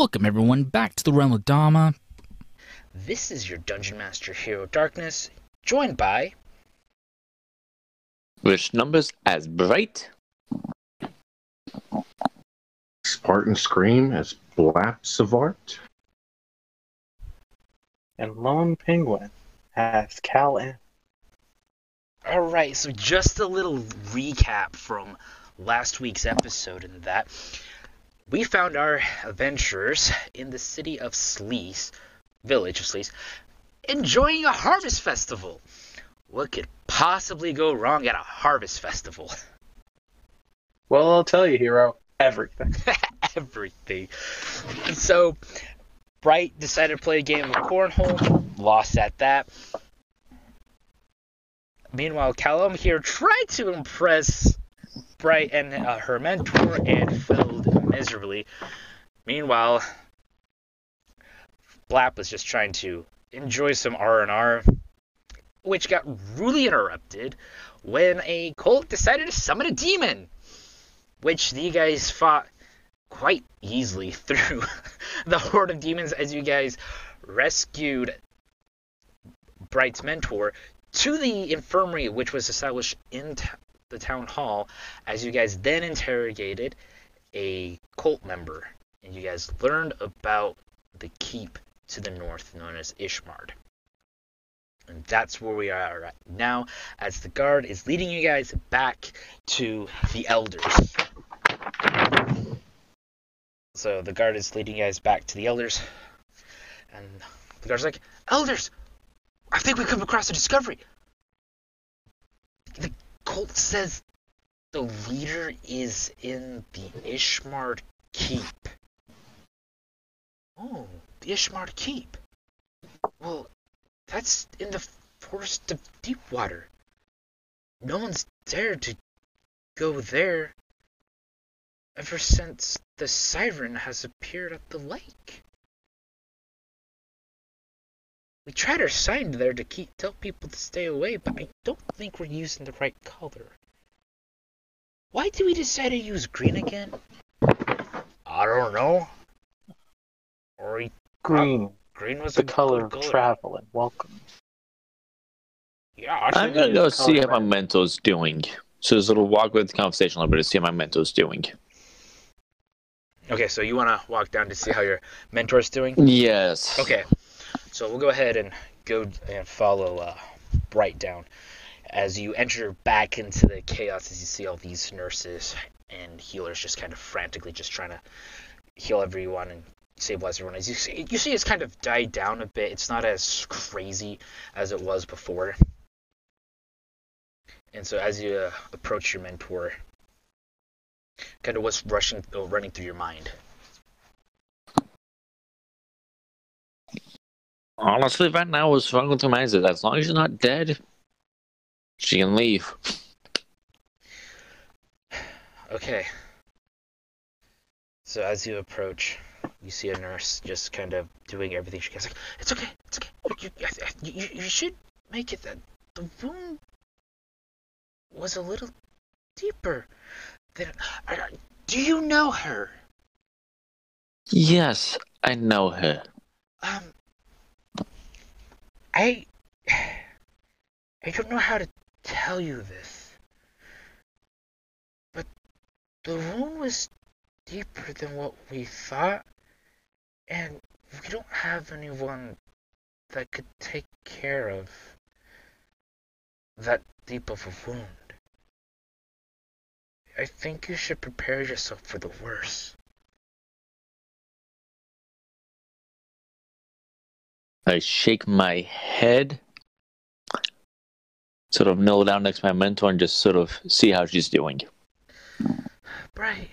Welcome everyone back to the realm of Dharma. This is your Dungeon Master Hero Darkness, joined by Which numbers as bright? Spartan Scream as Blap Savart. and Lone Penguin has Callum. Alright, so just a little recap from last week's episode in that we found our adventurers in the city of Sleece, village of Sleece, enjoying a harvest festival. What could possibly go wrong at a harvest festival? Well, I'll tell you, hero, everything. Everything. And so, Bright decided to play a game of cornhole, lost at that. Meanwhile, Callum here tried to impress Bright and uh, her mentor and failed miserably. Meanwhile, Blap was just trying to enjoy some R&R, which got rudely interrupted when a cult decided to summon a demon, which the guys fought quite easily through the horde of demons as you guys rescued Bright's mentor to the infirmary, which was established in t- the town hall, as you guys then interrogated a cult member, and you guys learned about the keep to the north known as Ishmard. And that's where we are right now, as the guard is leading you guys back to the elders. So the guard is leading you guys back to the elders, and the guard's like, "Elders, I think we come across a discovery. The cult says the leader is in the Ishmard Keep. Oh, the Ishmard Keep. Well, that's in the forest of Deepwater. No one's dared to go there ever since the siren has appeared at the lake. We tried our sign there to keep tell people to stay away, but I don't think we're using the right color. Why did we decide to use green again? I don't know. Or we- Green, green was the a color of travel and welcome. Yeah, I I'm gonna go see how my mentor's doing. So just a little walk with the conversation a little bit to see how my mentor's doing. Okay, so you want to walk down to see how your mentor's doing? Yes. Okay, so we'll go ahead and go and follow uh, Bright down as you enter back into the chaos as you see all these nurses and healers just kind of frantically just trying to heal everyone and stabilize everyone. As you see, you see it's kind of died down a bit. It's not as crazy as it was before. And so as you uh, approach your mentor, kind of what's rushing, uh, running through your mind. Honestly, right now, what's wrong with my mind is as long as you're not dead, she can leave. Okay. So as you approach, you see a nurse just kind of doing everything she can. It's like, it's okay, it's okay. You, you, you, should make it that the wound was a little deeper than. Do you know her? Yes, I know her. Um, I, I don't know how to tell you this, but the wound was deeper than what we thought, and we don't have anyone that could take care of that deep of a wound. I think you should prepare yourself for the worst. I shake my head, sort of kneel down next to my mentor and just sort of see how she's doing. Bright.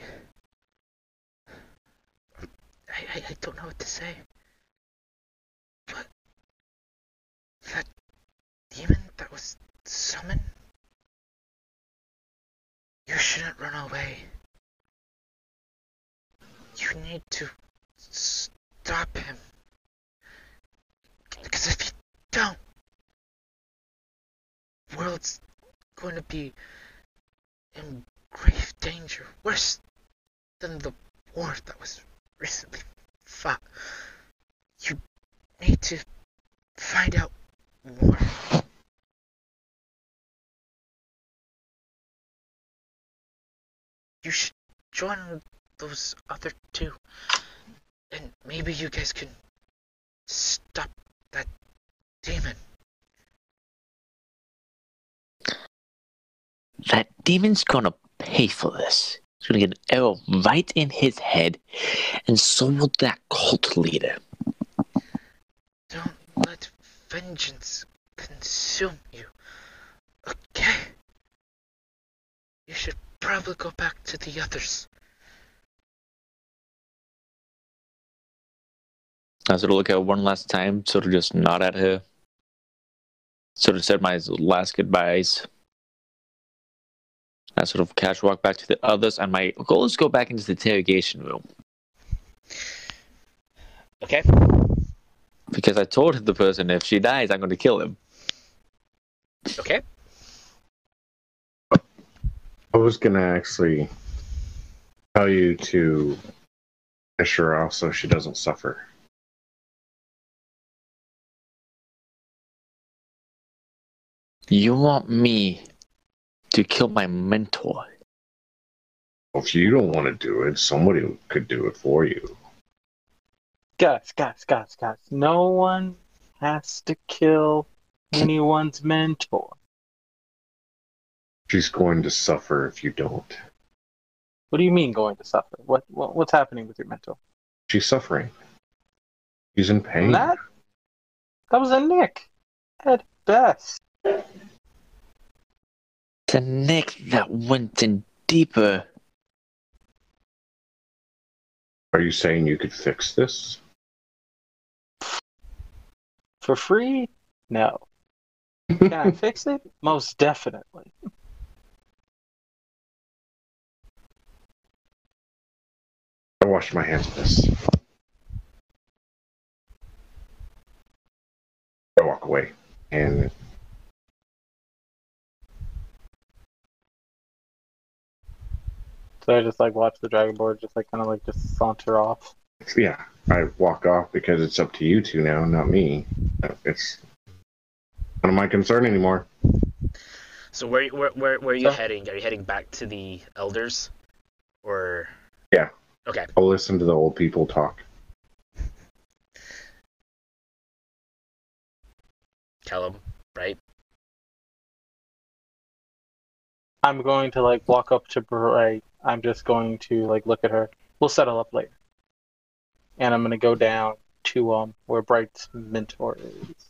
I, I, I don't know what to say. But that demon that was summoned, you shouldn't run away. You need to stop him. Because if you don't, world's going to be in grave danger, worse than the war that was recently fought. You need to find out more. You should join those other two. And maybe you guys can stop that demon. That demon's gonna pay for this. He's gonna get an arrow right in his head, and so will that cult leader. Don't let vengeance consume you. Okay? You should probably go back to the others. I sort of look at her one last time, sort of just nod at her. Sort of said my last goodbyes. I sort of cash walk back to the others, and my goal is to go back into the interrogation room. Okay? Because I told the person if she dies, I'm going to kill him. Okay? I was gonna actually tell you to finish her off so she doesn't suffer. You want me to kill my mentor? If you don't want to do it, somebody could do it for you. Guys, guys, guys, guys. No one has to kill anyone's mentor. She's going to suffer if you don't. What do you mean going to suffer? What, what what's happening with your mentor? She's suffering. She's in pain. That that was a nick at best. The nick that went in deeper. Are you saying you could fix this? For free? No. Can I fix it? Most definitely. I washed my hands of this. I walk away and So I just like watch the dragonborn just like kind of like just saunter off. yeah, I walk off because it's up to you two now, not me. It's none of my concern anymore. So where where where, where are you So- heading? Are you heading back to the elders? Or Yeah. Okay. I'll listen to the old people talk. Tell them, right? I'm going to like walk up to Bright. I'm just going to like look at her. We'll settle up later. And I'm gonna go down to um where Bright's mentor is.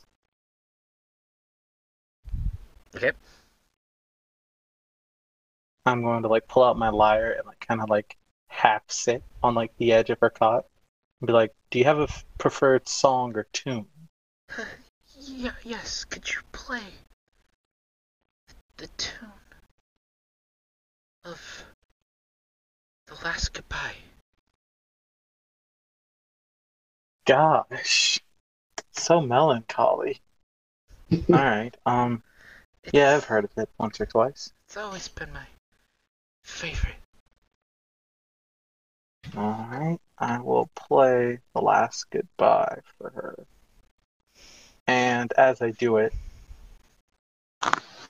Okay. I'm going to like pull out my lyre and like kind of like half sit on like the edge of her cot and be like, "Do you have a f- preferred song or tune?" Yeah, yes. Could you play the tune of the last goodbye? Gosh, so melancholy. All right. Um. Yeah, I've heard of it once or twice. It's always been my favorite. All right. I will play the last goodbye for her. And as I do it, okay. hold on.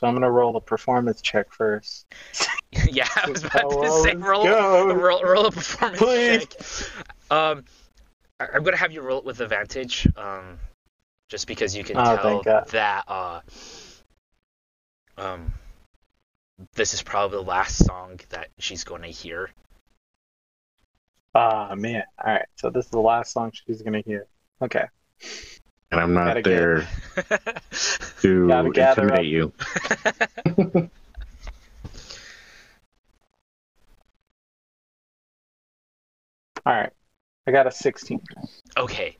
So I'm gonna roll a performance check first. yeah, I was about to say roll, roll, roll a performance Please. check. Um, I'm gonna have you roll it with advantage. Um, just because you can Oh, tell that uh, um, this is probably the last song that she's going to hear. Ah man. All right. So this is the last song she's gonna hear. Okay. And I'm not there to intimidate up. you. All right. I got a 16. Okay,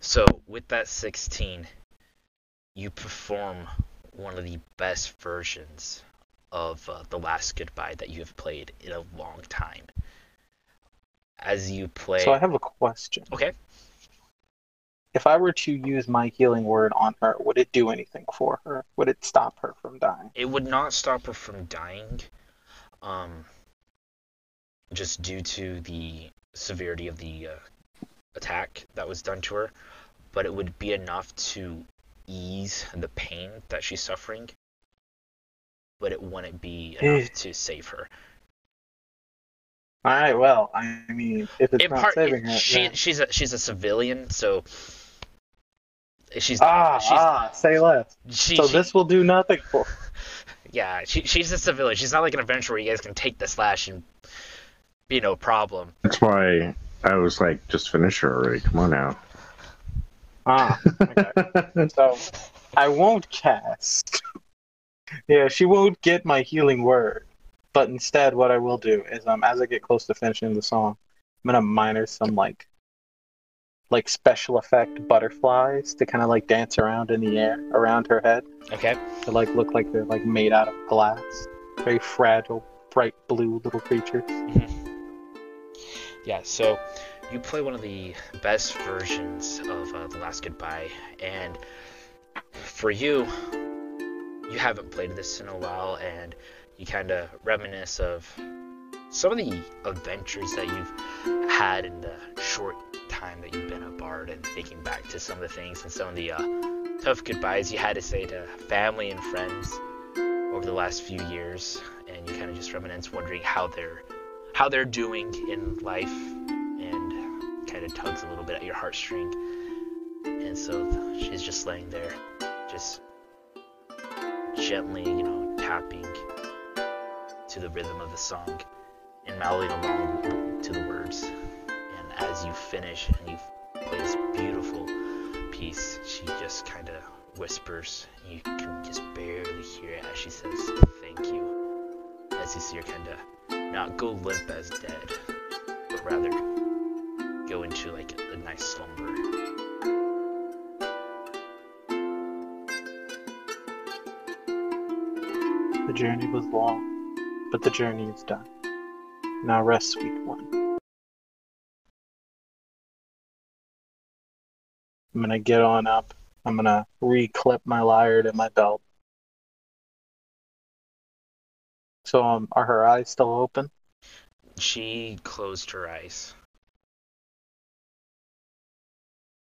so with that 16, you perform one of the best versions of uh, The Last Goodbye that you have played in a long time. As you play. So I have a question. Okay. If I were to use my healing word on her, would it do anything for her? Would it stop her from dying? It would not stop her from dying. Um, just due to the severity of the uh, attack that was done to her, but it would be enough to ease the pain that she's suffering, but it wouldn't be enough to save her. All right. Well, I mean, if it's In not part, saving her, she then- she's a she's a civilian, so she's ah she's ah, say less. she, So she- this will do nothing for. yeah she, she's a civilian. She's not like an adventurer where you guys can take the slash and be no problem. That's why I was like, just finish her already. Come on now. Ah, okay. so I won't cast. yeah, she won't get my healing word. But instead, what I will do is, um, as I get close to finishing the song, I'm gonna minor some like, like special effect butterflies to kind of like dance around in the air around her head. Okay. To like look like they're like made out of glass, very fragile, bright blue little creatures. Yeah, so you play one of the best versions of uh, The Last Goodbye, and for you, you haven't played this in a while, and you kind of reminisce of some of the adventures that you've had in the short time that you've been a bard, and thinking back to some of the things and some of the uh, tough goodbyes you had to say to family and friends over the last few years, and you kind of just reminisce, wondering how they're how they're doing in life and kind of tugs a little bit at your heartstring. And so she's just laying there, just gently, you know, tapping to the rhythm of the song and mouthing along to the words. As you finish and you play this beautiful piece, she just kind of whispers. You can just barely hear it as she says, Thank you. As you see her kind of not go limp as dead, but rather go into like a nice slumber. The journey was long, but the journey is done. Now rest, sweet one. I'm gonna get on up. I'm gonna reclip my lyre to my belt. So, um, are her eyes still open? She closed her eyes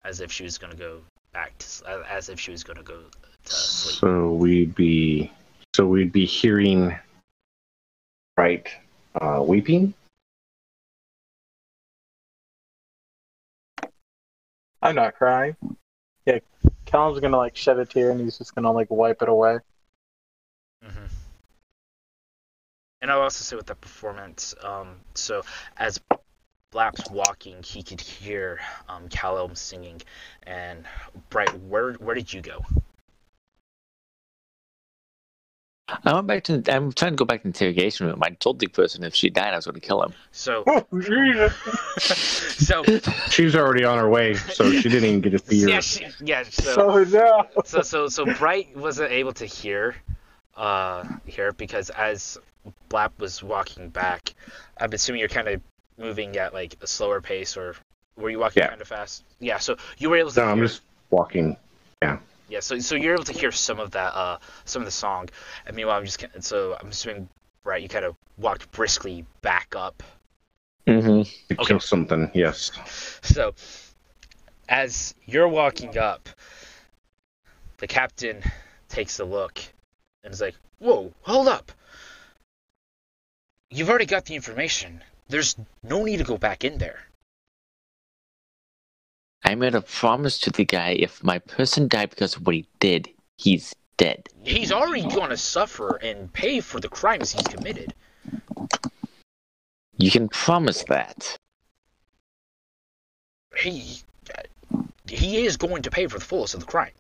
as if she was gonna go back to, as if she was gonna go to sleep. So we'd be, so we'd be hearing, right, uh, weeping. I'm not crying. Yeah, Callum's gonna like shed a tear and he's just gonna like wipe it away. hmm And I'll also say with that performance, um, so as Blap's walking, he could hear um, Callum singing. And Bright, where where did you go? I went back to. I'm trying to go back to the interrogation room. I told the person if she died, I was going to kill him. So Oh, Jesus. so She's already on her way, so she didn't even get to see her. yeah, she, yeah. So Oh no. so so so Bright wasn't able to hear uh hear because as Blap was walking back, I'm assuming you're kind of moving at like a slower pace, or were you walking Yeah. kind of fast? Yeah. So you were able to. No, I'm just walking. Yeah. Yeah, so so you're able to hear some of that uh some of the song, and meanwhile I'm just ki- so I'm assuming right? you kind of walked briskly back up. Mm-hmm. To Okay. kill something, yes. So, as you're walking up, the captain takes a look and is like, Whoa, hold up. You've already got the information. There's no need to go back in there. I made a promise to the guy if my person died because of what he did, he's dead. He's already to suffer and pay for the crimes he's committed. You can promise that. He, uh, he is going to pay for the fullest of the crime.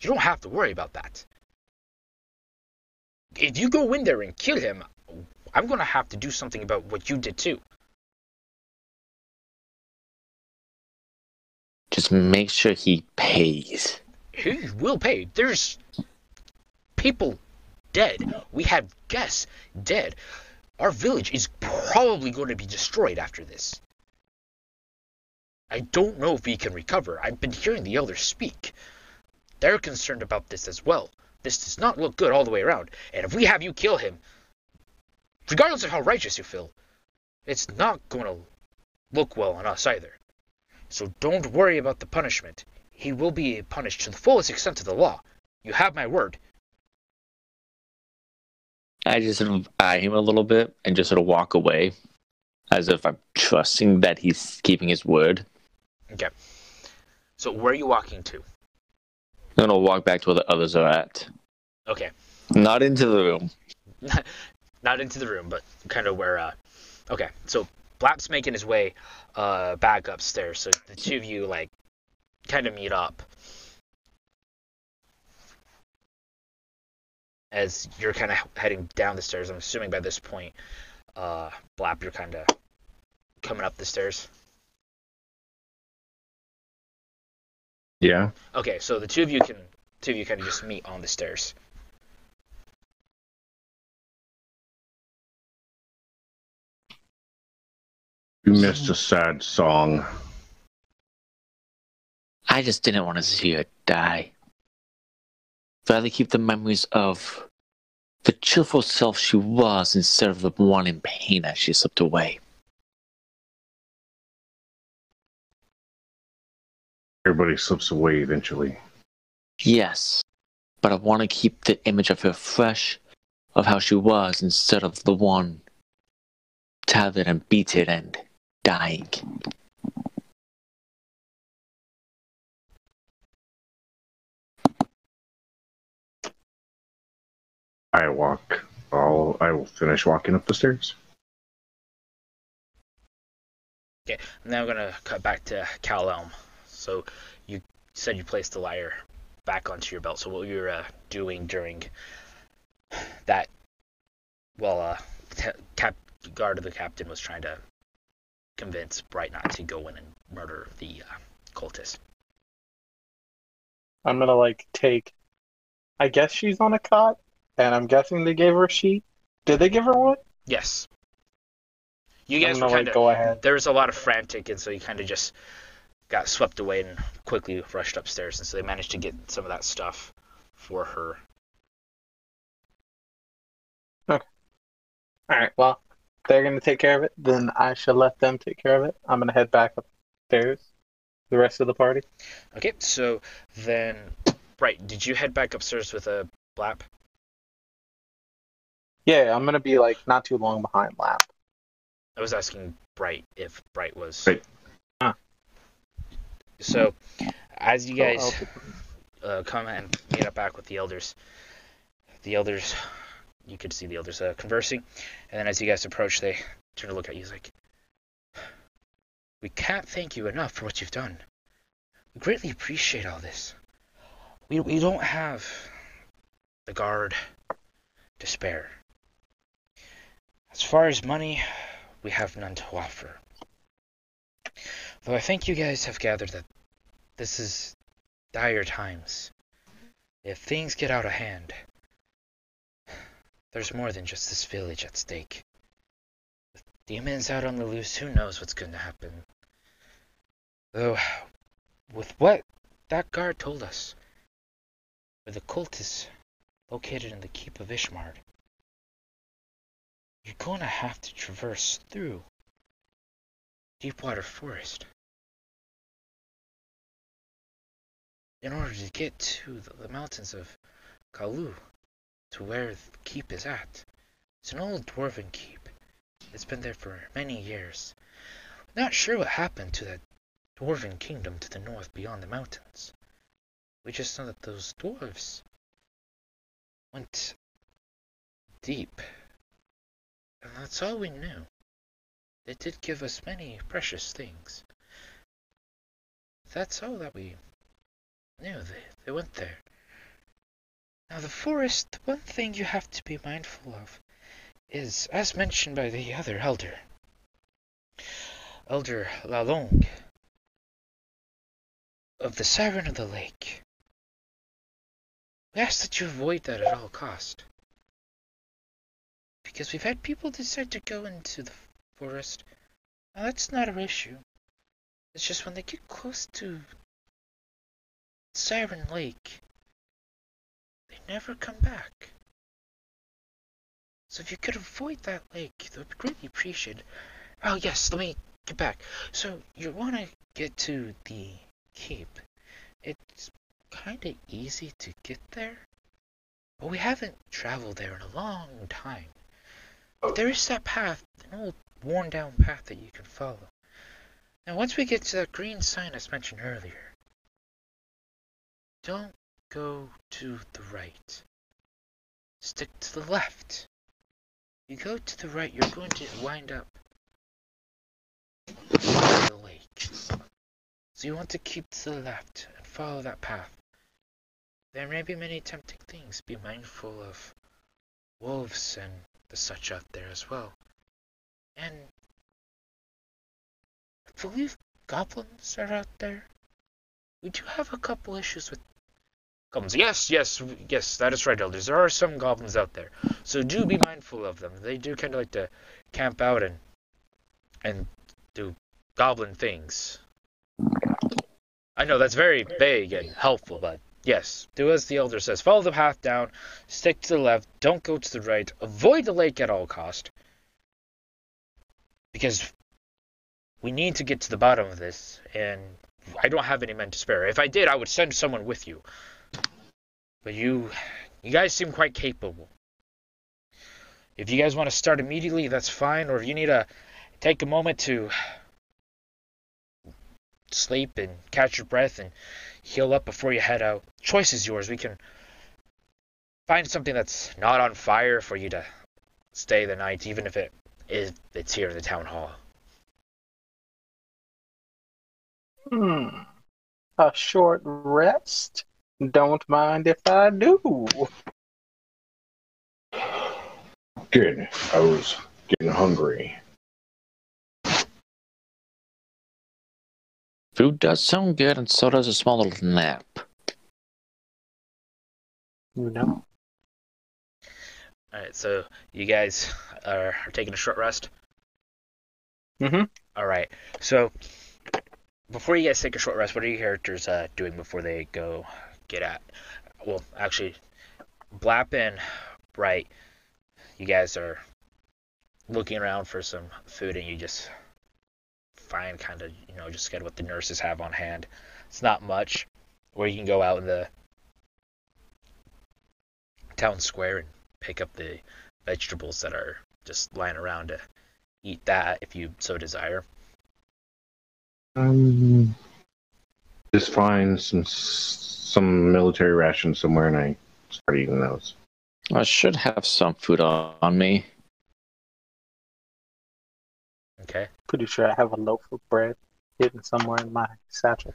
You don't have to worry about that. If you go in there and kill him, I'm going to have to do something about what you did too. Just make sure he pays. He will pay. There's people dead. We have guests dead. Our village is probably going to be destroyed after this. I don't know if we can recover. I've been hearing the elders speak. They're concerned about this as well. This does not look good all the way around. And if we have you kill him, regardless of how righteous you feel, it's not going to look well on us either. So don't worry about the punishment. He will be punished to the fullest extent of the law. You have my word. I just sort of eye him a little bit and just sort of walk away, as if I'm trusting that he's keeping his word. Okay. So where are you walking to? I'm gonna walk back to where the others are at, Okay. not into the room. Not into the room, but kind of where. Uh, okay. So Blap's making his way uh, back upstairs. So the two of you like kind of meet up. As you're kind of heading down the stairs, I'm assuming by this point, uh, Blap, you're kind of coming up the stairs. Yeah. Okay, so the two of you can two of you kind of just meet on the stairs. You missed a sad song. I just didn't want to see her die. Rather keep the memories of the cheerful self she was instead of the one in pain as she slipped away. Everybody slips away eventually. Yes, but I want to keep the image of her fresh, of how she was instead of the one tattered and beaten and dying. I walk. I'll. I will finish walking up the stairs. Okay, now I'm gonna cut back to Callum. So you said you placed the lyre back onto your belt. So what you were uh, doing during that, well, uh, cap guard of the captain was trying to convince Bright not to go in and murder the uh, cultist. I'm gonna like take. I guess she's on a cot, and I'm guessing they gave her a sheet. Did they give her one? Yes. You guys were kind of go ahead. there was a lot of frantic, and so you kind of just got swept away and quickly rushed upstairs, and so they managed to get some of that stuff for her. Okay. All right. Well, they're gonna take care of it. Then I shall let them take care of it. I'm gonna head back upstairs. The rest of the party. Okay, so then, right, did you head back upstairs with a blap? Yeah, I'm gonna be like not too long behind Blap. I was asking Bright if Bright was. Right. Ah. So, as you guys uh, come and meet up back with the elders, the elders, you could see the elders uh, conversing, and then as you guys approach, they turn to look at you. He's like, "We can't thank you enough for what you've done. We greatly appreciate all this. We we don't have the guard to spare. As far as money, we have none to offer. Though I think you guys have gathered that this is dire times. If things get out of hand, there's more than just this village at stake. With demons out on the loose, who knows what's going to happen? Though, with what that guard told us, where the cult is located in the Keep of Ishmard, you're going to have to traverse through Deepwater Forest. in order to get to the, the mountains of Kalu, to where the keep is at. It's an old dwarven keep. It's been there for many years. Not sure what happened to that dwarven kingdom to the north beyond the mountains. We just know that those dwarves went deep. And that's all we knew. They did give us many precious things. That's all that we knew. They, they went there. Now, the forest, the one thing you have to be mindful of is, as mentioned by the other elder, Elder Lalong, of the Siren of the Lake. We ask that you avoid that at all cost. Because we've had people decide to go into the forest. Now, that's not our issue. It's just when they get close to Siren Lake, never come back. So if you could avoid that lake, that would be greatly appreciated. Oh yes, let me get back. So you want to get to the keep. It's kind of easy to get there, but we haven't traveled there in a long time. Oh. There is that path, an old worn down path that you can follow. Now once we get to that green sign I mentioned earlier, don't go to the right. Stick to the left. You go to the right, you're going to wind up the lake. So you want to keep to the left and follow that path. There may be many tempting things. Be mindful of wolves and the such out there as well. And I believe goblins are out there. We do have a couple issues with goblins. Yes, yes, yes, that is right, elders. There are some goblins out there. So do be mindful of them. They do kind of like to camp out and and do goblin things. I know that's very vague and helpful, but yes, do as the elder says. Follow the path down, stick to the left, don't go to the right, avoid the lake at all cost. Because we need to get to the bottom of this, and I don't have any men to spare. If I did, I would send someone with you. But you, you guys seem quite capable. If you guys want to start immediately, that's fine. Or if you need to take a moment to sleep and catch your breath and heal up before you head out, choice is yours. We can find something that's not on fire for you to stay the night, even if it is it's here in the town hall. Hmm. A short rest? Don't mind if I do. Good. I was getting hungry. Food does sound good, and so does a small little nap. You know. Alright, so you guys are, are taking a short rest? Mhm. Alright, so before you guys take a short rest, what are your characters uh, doing before they go get at? Well, actually, Blap and Bright, you guys are looking around for some food and you just find kind of, you know, just get what the nurses have on hand. It's not much, or you can go out in the town square and pick up the vegetables that are just lying around to eat that if you so desire. Um, just find some some military rations somewhere, and I start eating those. I should have some food on on me. Okay. Pretty sure I have a loaf of bread hidden somewhere in my satchel.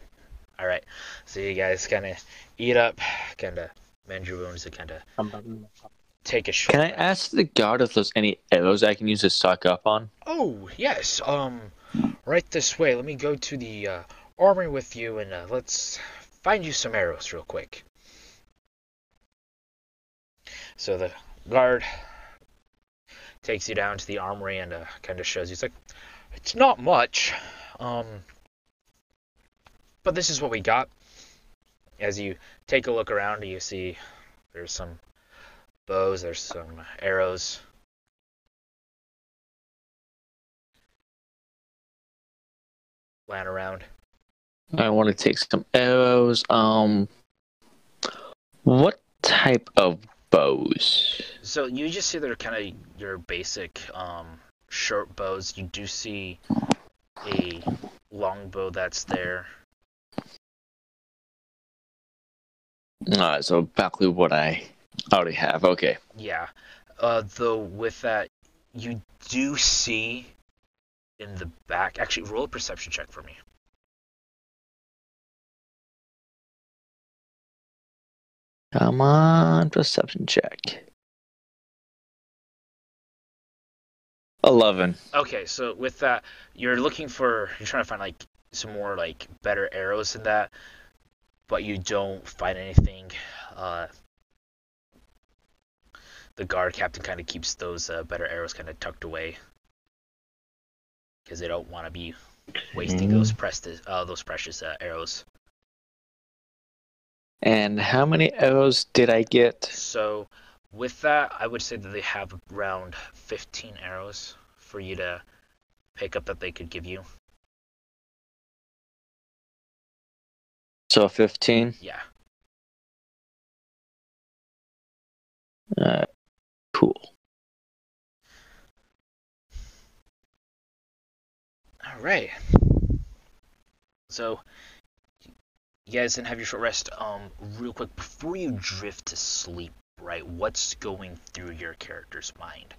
All right. So you guys kind of eat up, kind of mend your wounds, and kind of take a short. Can I ask the guard if there's any arrows I can use to stock up on? Oh yes. Um, right this way. Let me go to the uh, armory with you, and uh, let's find you some arrows real quick. So the guard takes you down to the armory and uh, kind of shows you. It's like it's not much, um, but this is what we got. As you take a look around, you see there's some bows, there's some arrows. Lying around. I want to take some arrows. Um, what type of bows? So you just see they're kind of your basic um, short bows. You do see a long bow that's there. Alright, so exactly what I already have. Okay. Yeah. Uh, though with that, you do see in the back. Actually, roll a perception check for me. Come on, perception check. Eleven. Okay, so with that, you're looking for you're trying to find like some more like better arrows than that, but you don't find anything. Uh, the guard captain kind of keeps those uh, better arrows kind of tucked away because they don't want to be wasting Mhm. those precious uh, those precious uh, arrows. And how many arrows did I get? So with that, I would say that they have around 15 arrows for you to pick up that they could give you. So 15. Yeah. Uh, cool. All right. So, you guys didn't have your short rest. Um, real quick before you drift to sleep, right? What's going through your character's mind?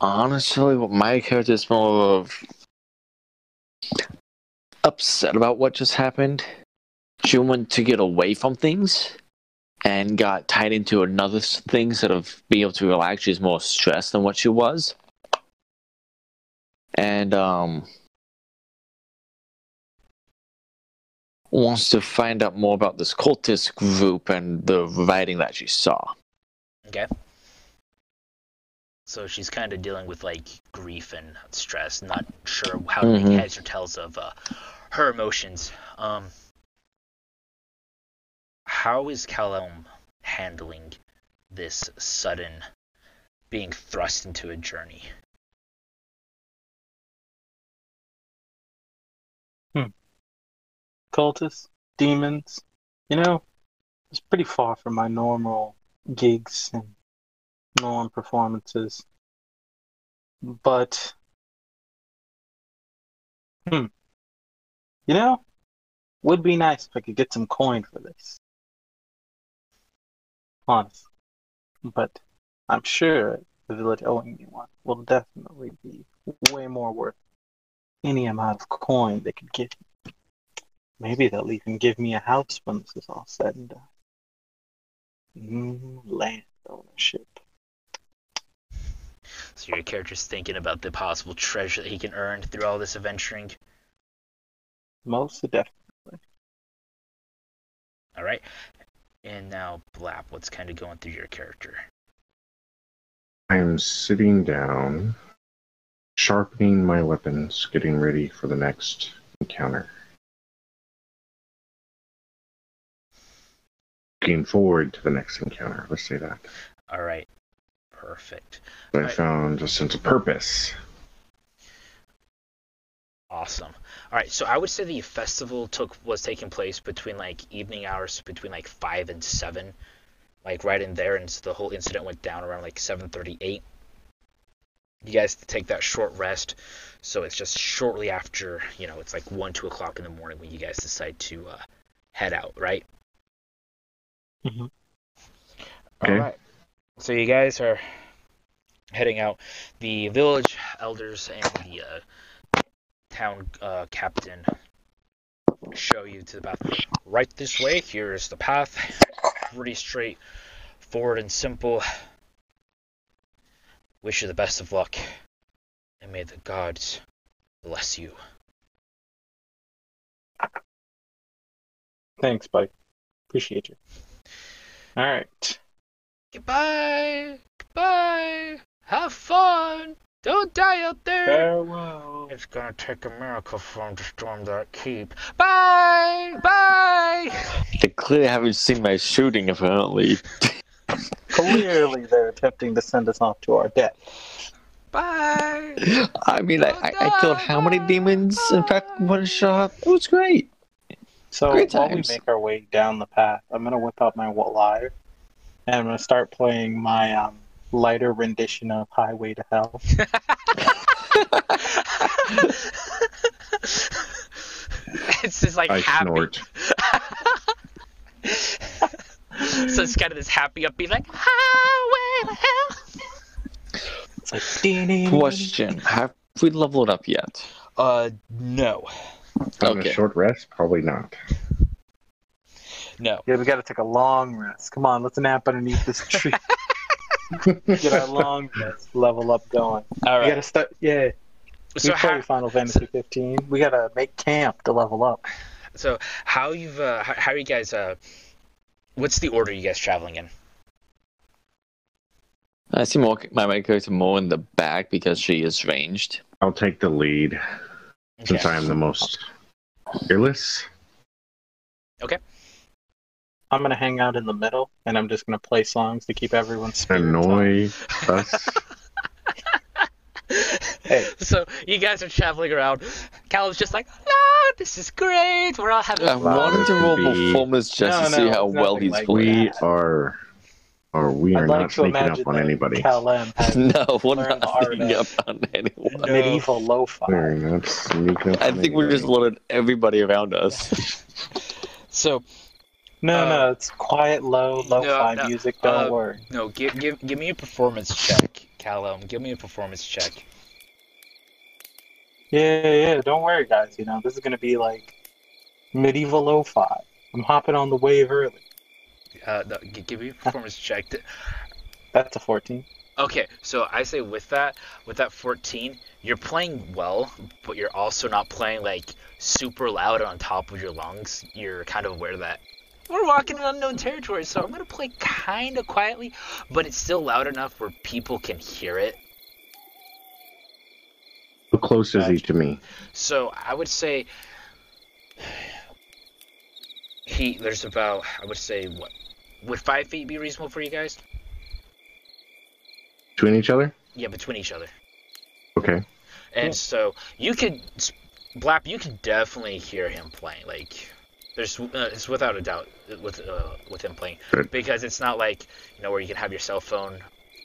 Honestly, what my character is more of upset about what just happened. She wanted to get away from things and got tied into another thing instead of being able to relax. She's more stressed than what she was. And, um, wants to find out more about this cultist group and the writing that she saw. Okay. So she's kind of dealing with like grief and stress, not sure how to Mhm. make heads or tails of uh, her emotions. Um, how is Callum handling this sudden being thrust into a journey? Cultists, demons. You know, it's pretty far from my normal gigs and norm performances. But, hmm, you know, would be nice if I could get some coin for this. Honest. But I'm sure the village owing me one will definitely be way more worth any amount of coin they could give me. Maybe they'll even give me a house once this is all said and done. Mm, land ownership. So your character's thinking about the possible treasure that he can earn through all this adventuring. Most definitely. All right. And now, Blap, what's kind of going through your character? I'm sitting down, sharpening my weapons, getting ready for the next encounter. Looking forward to the next encounter. Let's say that. All right. Perfect. I Right. found a sense of purpose. Awesome. All right, so I would say the festival took was taking place between like evening hours, between like five and seven, like right in there, and so the whole incident went down around like seven thirty-eight. You guys take that short rest, so it's just shortly after, you know, it's like one, two o'clock in the morning when you guys decide to uh, head out, right? Mhm. Okay. All right. So you guys are heading out. The village elders and the uh, town uh, captain show you to the path. Right this way. Here's the path. Pretty straight forward and simple. Wish you the best of luck, and may the gods bless you. Thanks, buddy. Appreciate you. All right. Goodbye. Goodbye. Have fun. Don't die out there. Farewell. It's gonna take a miracle for him to storm that keep. Bye! Bye! They clearly haven't seen my shooting, apparently. Clearly, they're attempting to send us off to our death. Bye! I mean, I, I, I killed how many demons in fact one shot? It was great. So Great while we make our way down the path, I'm gonna whip out my lyre, and I'm gonna start playing my um, lighter rendition of "Highway to Hell." it's just like I happy. snort. so it's kind of this happy upbeat, like, highway to hell. It's like. Question: Have we leveled up yet? Uh, no. On Okay. a short rest? Probably not. No. Yeah, we gotta take a long rest. Come on, let's nap underneath this tree. Get our long rest level up going. All right. We gotta start. Yeah, So we play how, Final Fantasy 15. We gotta make camp to level up. so how you've, uh, how, how are you guys, uh, what's the order you guys traveling in? I see more, my my character more in the back because she is ranged. I'll take the lead since Okay. I am the most fearless. Okay. I'm gonna hang out in the middle, and I'm just gonna play songs to keep everyone spirits up. Us. Hey. So you guys are traveling around. Callum's just like, no, this is great. We're all having I fun. wanted to roll Be- performance just No, to see how well nothing he's like playing. we are, or we are I'd not like to sneaking up on anybody. Cal No, we're not the art sneaking up on anyone. No. medieval lo-fi. We're not sneaking up I on think we're just anybody. letting everybody around us. So No, Uh, no, it's quiet, low, lo-fi no, music. Don't uh, worry. no, give give give me a performance check, Callum. Give me a performance check. Yeah, yeah, yeah. Don't worry, guys. You know this is gonna be like medieval lo-fi. I'm hopping on the wave early. Uh, no, give me a performance check. That's a 14. Okay, so I say with that, with that 14, you're playing well, but you're also not playing like super loud on top of your lungs. You're kind of aware that we're walking in unknown territory, so I'm gonna play kind of quietly, but it's still loud enough where people can hear it. How close is he to me? So I would say he there's about I would say what would five feet be reasonable for you guys? Between each other? Yeah, between each other. Okay. And so you could, Blap, you could definitely hear him playing. Like, there's, uh, it's without a doubt with uh, with him playing Good. because it's not like you know where you can have your cell phone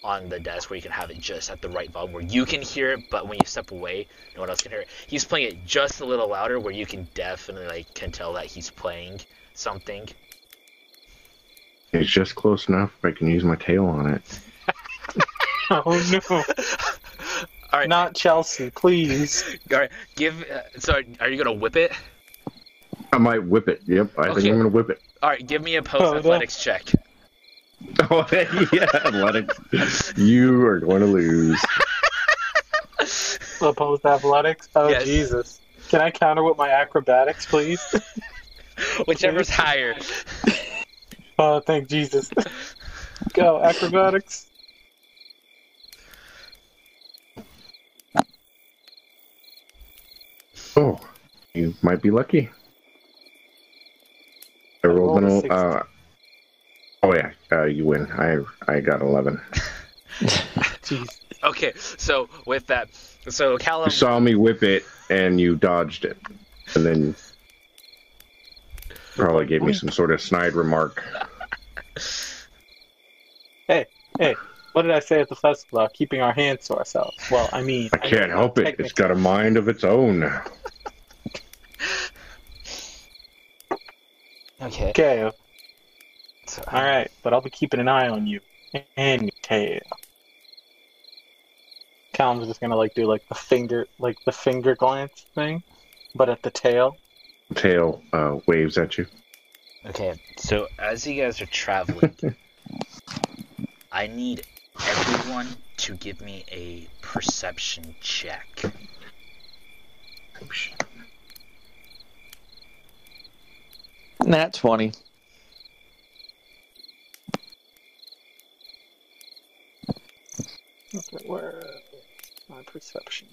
on the desk where you can have it just at the right volume where you can hear it, but when you step away, no one else can hear it. He's playing it just a little louder where you can definitely like can tell that he's playing something. It's just close enough if I can use my tail on it. Oh no, All right, not Chelsea, please. all right. Give. Uh, so, are you gonna whip it? I might whip it. Yep, I Okay. think I'm gonna whip it. All right, give me a post Oh, no. athletics check. Oh yeah, athletics. You are going to lose. Opposed athletics. Oh Yes. Jesus. Can I counter with my acrobatics, please? Whichever's higher. Oh, thank Jesus. Go acrobatics. Oh, you might be lucky. I I rolled rolled an. Uh, oh yeah, uh, you win. I I got eleven. Jeez. Okay, so with that, so Callum, You saw me whip it, and you dodged it, and then probably gave me some sort of snide remark. What did I say at the festival about keeping our hands to ourselves? Well, I mean, I can't know help it. It's got a mind of its own. okay, Okay, so, all right, but I'll be keeping an eye on you and your tail. Callum's just gonna like do like the finger, like the finger glance thing, but at the tail. Tail uh, waves at you. okay, so as you guys are traveling, I need everyone to give me a perception check. Nat 20. Okay, where my perception?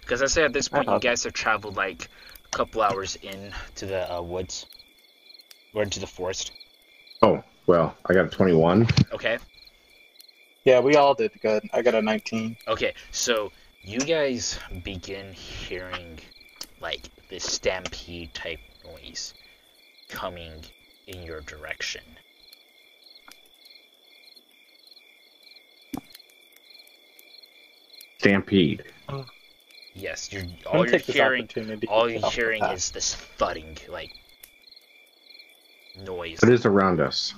Because I say at this point, you Uh-huh. guys have traveled like a couple hours in to the uh, woods or into the forest. Oh well, I got a twenty-one. Okay, Yeah, we all did good. I got a 19. okay, so you guys begin hearing like this stampede type noise coming in your direction. Stampede. Yes, you're all you're hearing. All you're hearing is this thudding like noise. What is around us?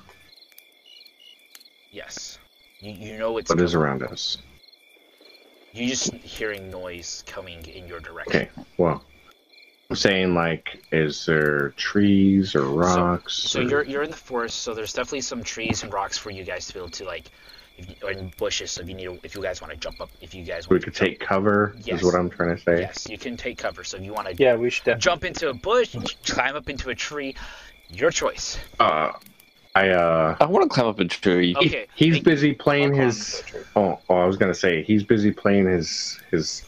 Yes, you you know it's What is coming. around us? You're just hearing noise coming in your direction. Okay. Well, I'm saying like, is there trees or rocks? So or- you're you're in the forest, so there's definitely some trees and rocks for you guys to be able to like, if you, or in bushes. So if you need, if you guys want to jump up, if you guys we want could to jump, take cover. Yes. Is what I'm trying to say. yes, you can take cover. So if you want to Yeah, we should definitely. jump into a bush, climb up into a tree, your choice. Uh, I uh, I want to climb up a tree. he- Okay, he's make- busy playing his. into a tree. Oh, oh, I was gonna say he's busy playing his his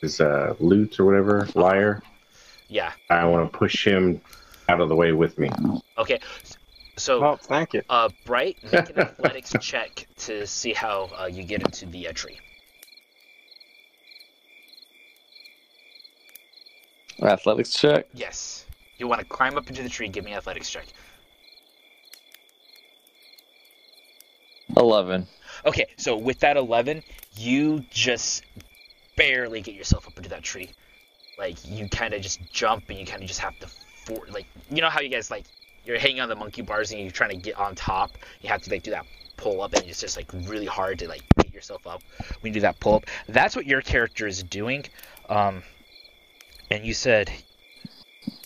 his uh lute or whatever lyre. Yeah. I want to push him out of the way with me. Okay. So, Well, thank you. uh, Bright, make an athletics check to see how uh, you get into the uh, tree. Athletics check. Yes. You want to climb up into the tree. Give me an athletics check. Eleven. Okay, so with that 11, you just barely get yourself up into that tree. Like, you kind of just jump and you kind of just have to, for- like, you know how you guys, like, you're hanging on the monkey bars and you're trying to get on top? You have to, like, do that pull up and it's just, like, really hard to, like, get yourself up when you do that pull up. That's what your character is doing. Um, and you said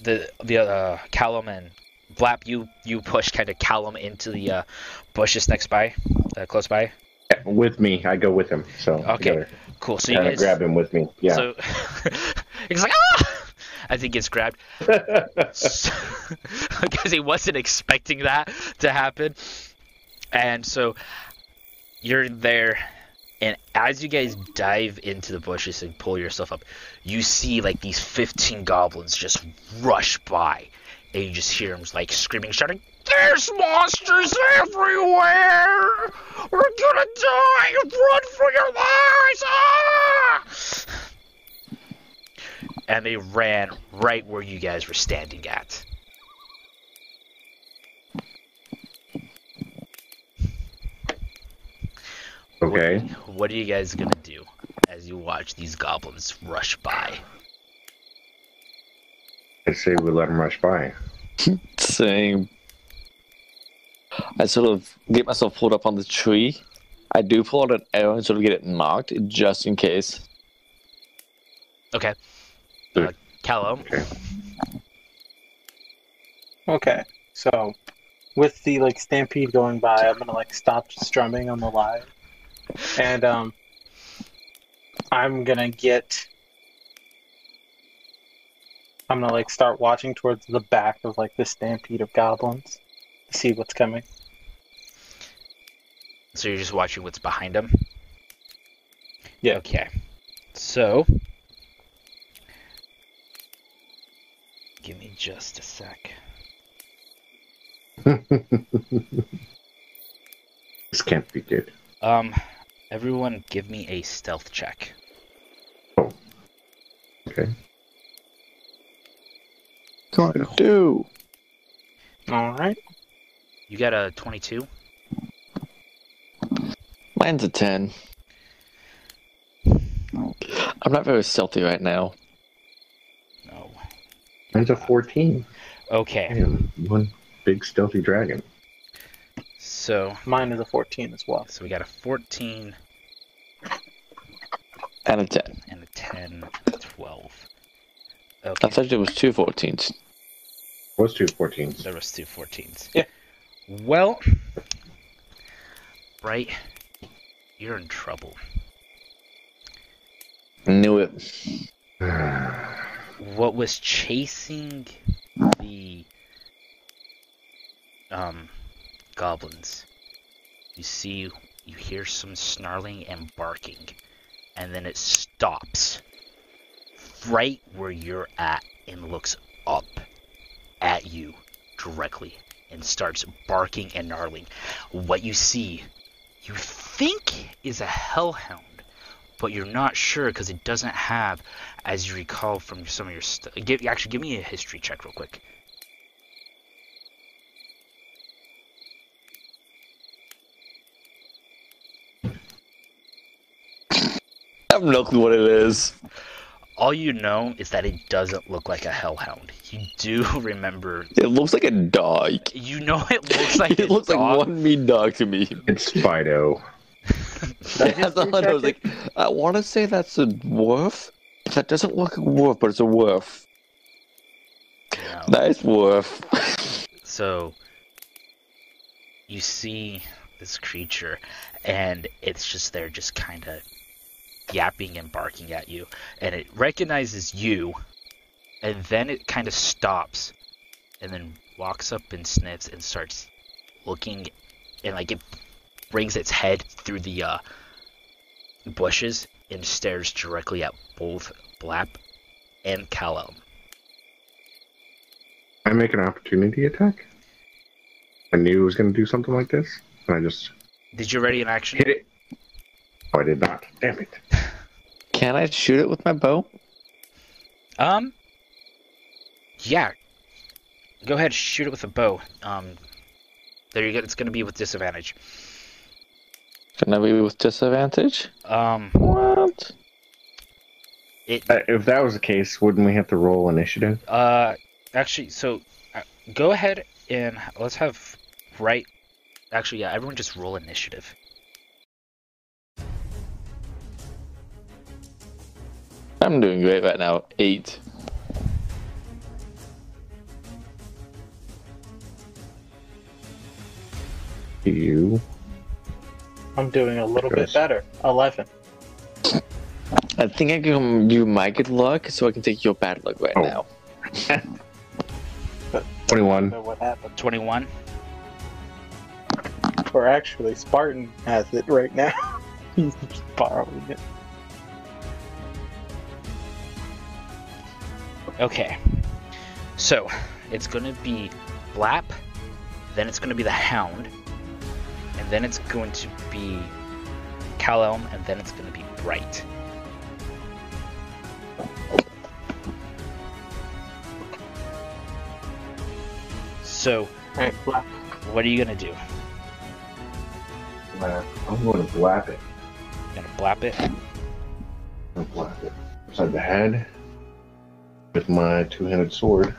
the, the, uh, Callum and Blap, you, you push kind of Callum into the, uh, bushes next by, uh, close by. With me, I go with him. So Okay. together. Cool. So you guys grab him with me. Yeah. So he's like, ah! As he gets grabbed, because he wasn't expecting that to happen, and so you're there, and as you guys dive into the bushes and pull yourself up, you see like these 15 goblins just rush by, and you just hear them like screaming, shouting, "There's monsters everywhere! We're gonna die! Run for your lives!" Ah! And they ran right where you guys were standing at. Okay. What are you guys gonna do as you watch these goblins rush by? I say we let them rush by. Same. I sort of get myself pulled up on the tree. I do pull out an arrow and sort of get it marked just in case. Okay. Uh, Good. Callum. Okay. Okay, so with the like stampede going by, I'm gonna like stop strumming on the lyre, and um, I'm gonna get. I'm gonna like start watching towards the back of like the stampede of goblins to see what's coming. So you're just watching what's behind them. Yeah. Okay. So. Give me just a sec. this can't be good. Um, everyone give me a stealth check. Okay. Going do. All right. You got a 22? Mine's a 10. I'm not very stealthy right now. No. Mine's a 14. Okay. am one big stealthy dragon. So, Mine is a 14 as well. so we got a 14 And a 10. and a 10 and a 12. I Okay. thought it was two 14s. What's two 14s? There was two 14s. Yeah. Well, right, you're in trouble. Knew it. What was chasing the um goblins? You see, you hear some snarling and barking, and then it stops right where you're at and looks up at you directly and starts barking and gnarling. What you see, you think is a hellhound, but you're not sure because it doesn't have, as you recall from some of your stuff. Actually give me a history check real quick. Have no clue what it is. All you know is that it doesn't look like a hellhound. You do remember. It looks like a dog. You know it looks like it a looks like one mean dog to me. It's Fido. That's all I know. I was like, I want to say that's a wolf. That doesn't look like a wolf, but it's a wolf. No. Nice wolf. So you see this creature, and it's just there, just kind of yapping and barking at you, and it recognizes you, and then it kind of stops, and then walks up and sniffs and starts looking, and like it brings its head through the uh, bushes and stares directly at both Blap and Callum. I make an opportunity attack. I knew it was going to do something like this, and I just Did you ready in action? hit it. Oh, I did not. Damn it. Can I shoot it with my bow? Um. Yeah. Go ahead, shoot it with a bow. Um. There you go. It's gonna be with disadvantage. Can I be with disadvantage? Um. What? It. Uh, if that was the case, wouldn't we have to roll initiative? Uh. Actually, so uh, go ahead and let's have right. Actually, yeah. Everyone just roll initiative. I'm doing great right now. Eight. You. I'm doing a little Yes. bit better. Eleven. I think I can do my good luck so I can take your bad luck right Oh. now. Twenty-one. So what happened? Twenty-one. Or actually, Spartan has it right now. He's just borrowing it. Okay. So it's gonna be Blap, then it's gonna be the Hound, and then it's going to be Callum, and then it's gonna be Bright. So, Right, black. what are you gonna do? Uh, I'm going to blap it. You gonna blap it? I'm gonna blap it upside the head with my two-handed sword.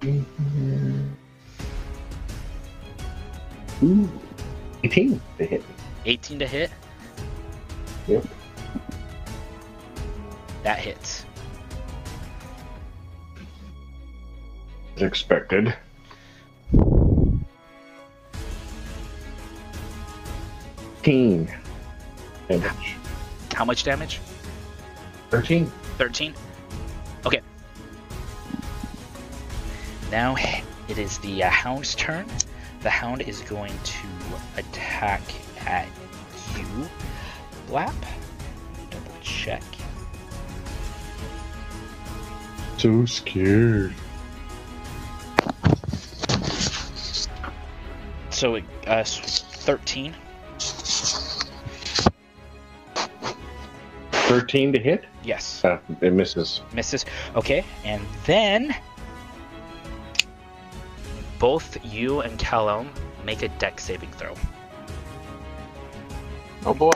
Mm-hmm. Ooh, 18 to hit. 18 to hit? Yep. That hits. As expected. Teen damage. How much damage? 13. 13? Okay. Now it is the uh, hound's turn. The hound is going to attack at you, Blap. Double check. So scared. So, it, uh, 13. 13 to hit? Yes, Uh, it misses. misses. Okay, and then both you and Callum make a Dex saving throw. Oh boy.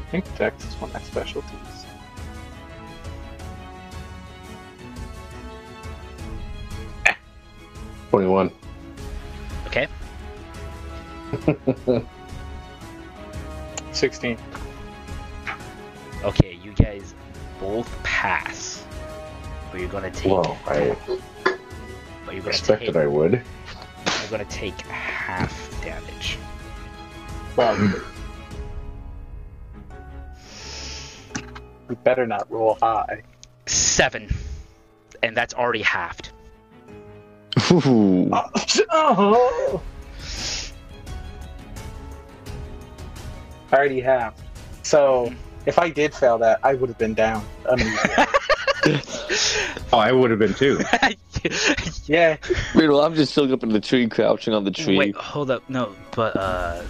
I think Dex is one of my specialties. Twenty-one. Okay? Sixteen. Okay, you guys both pass. But you're gonna take. Well, I but you're gonna expected take. I would. You're gonna take half damage. Well, you better not roll high. Seven, and that's already halved. Ooh. Oh. I already have. So if I did fail that, I would have been down. immediately. Oh, I would have been too. yeah. Meanwhile, I'm just still up in the tree, crouching on the tree. Wait, hold up. No, but uh,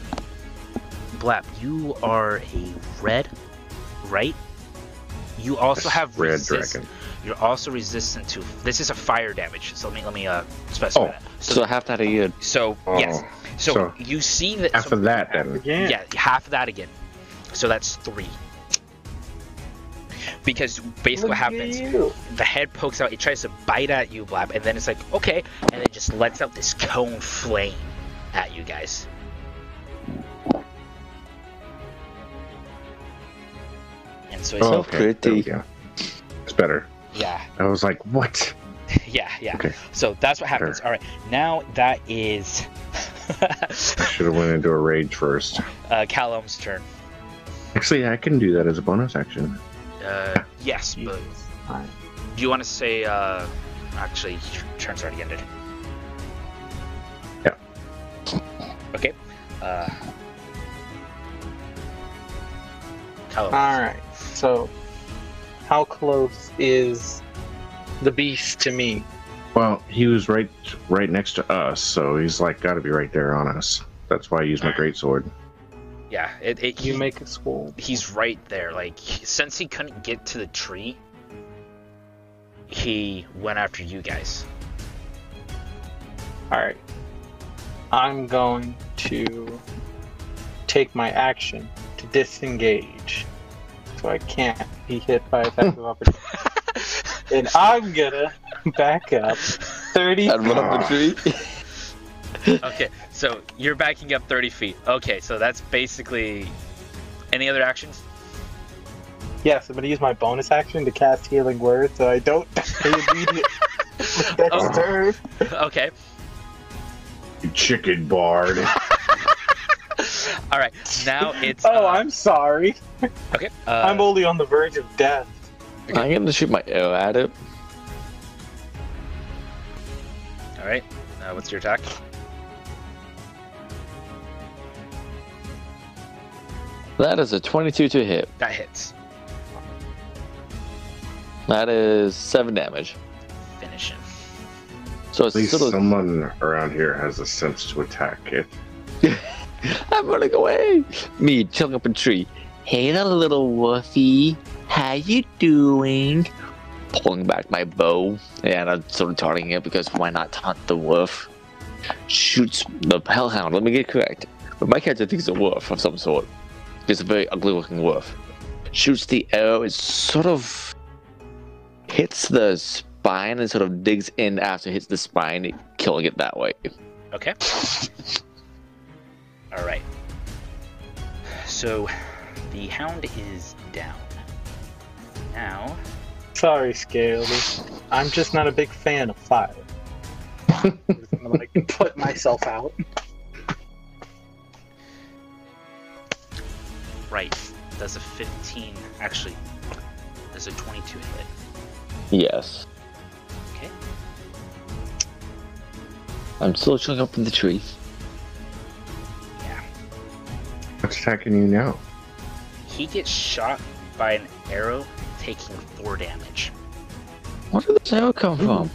Blap, you are a red, right? You also have Red resist- dragon. You're also resistant to. This is a fire damage. So let me let me uh specify Oh. that. so I have to add a year. So Oh, yes. So, so you see that. After so- that, then. Yeah. Yeah, half of that again. So that's three. Because basically what happens, the head pokes out, it tries to bite at you, Blap, and then it's like, okay, and it just lets out this cone flame at you guys. And so it's, Oh, So okay. There we pretty. go. It's better. yeah, I was like, what? yeah, yeah. Okay. So that's what happens. All right, now that is I Should have went into a rage first. uh, Callum's turn. Actually, I can do that as a bonus action. Uh, yes, but Fine. do you want to say, uh, actually, turn's already ended. Yeah. Okay. Uh, Callum. All right. So, how close is the beast to me? Well, he was right right next to us, so he's like got to be right there on us. That's why I used my great sword. yeah, it, it, You he- make a school. he's right there. Like since he couldn't get to the tree, he went after you guys. All right. I'm going to take my action to disengage, so I can't be hit by a attack of opportunity. And I'm gonna back up thirty. I'd run up the tree. Okay, so you're backing up 30 feet. Okay, so that's basically. Any other actions? Yes, I'm gonna use my bonus action to cast Healing Word, so I don't die immediately. Next Oh. turn. Okay. You chicken bard. All right. Now it's. Oh, uh, I'm sorry. okay. Uh, I'm only on the verge of death. I'm gonna shoot my arrow at it. all right. Uh, what's your attack? That is a 22 to hit. That hits. That is seven damage. Finish him. So At it's least still. someone around here has a sense to attack it. I'm running away. Me chilling up a tree. Hey, there, little woofy. How you doing? Pulling back my bow, and I'm sort of taunting it because why not taunt the wolf? Shoots the hellhound. Let me get correct. But my character thinks it's a wolf of some sort. It's a very ugly-looking wolf. Shoots the arrow. It sort of hits the spine and sort of digs in after it hits the spine, killing it that way. Okay. All right. So the hound is down. Now, Sorry, Scaled. I'm just not a big fan of fire. I'm gonna, like put myself out. right, does a 15 actually does a 22 hit? Yes. Okay. I'm still chilling up in the trees. Yeah. What's attacking you now? He gets shot by an arrow, taking four damage. Where did this arrow come from?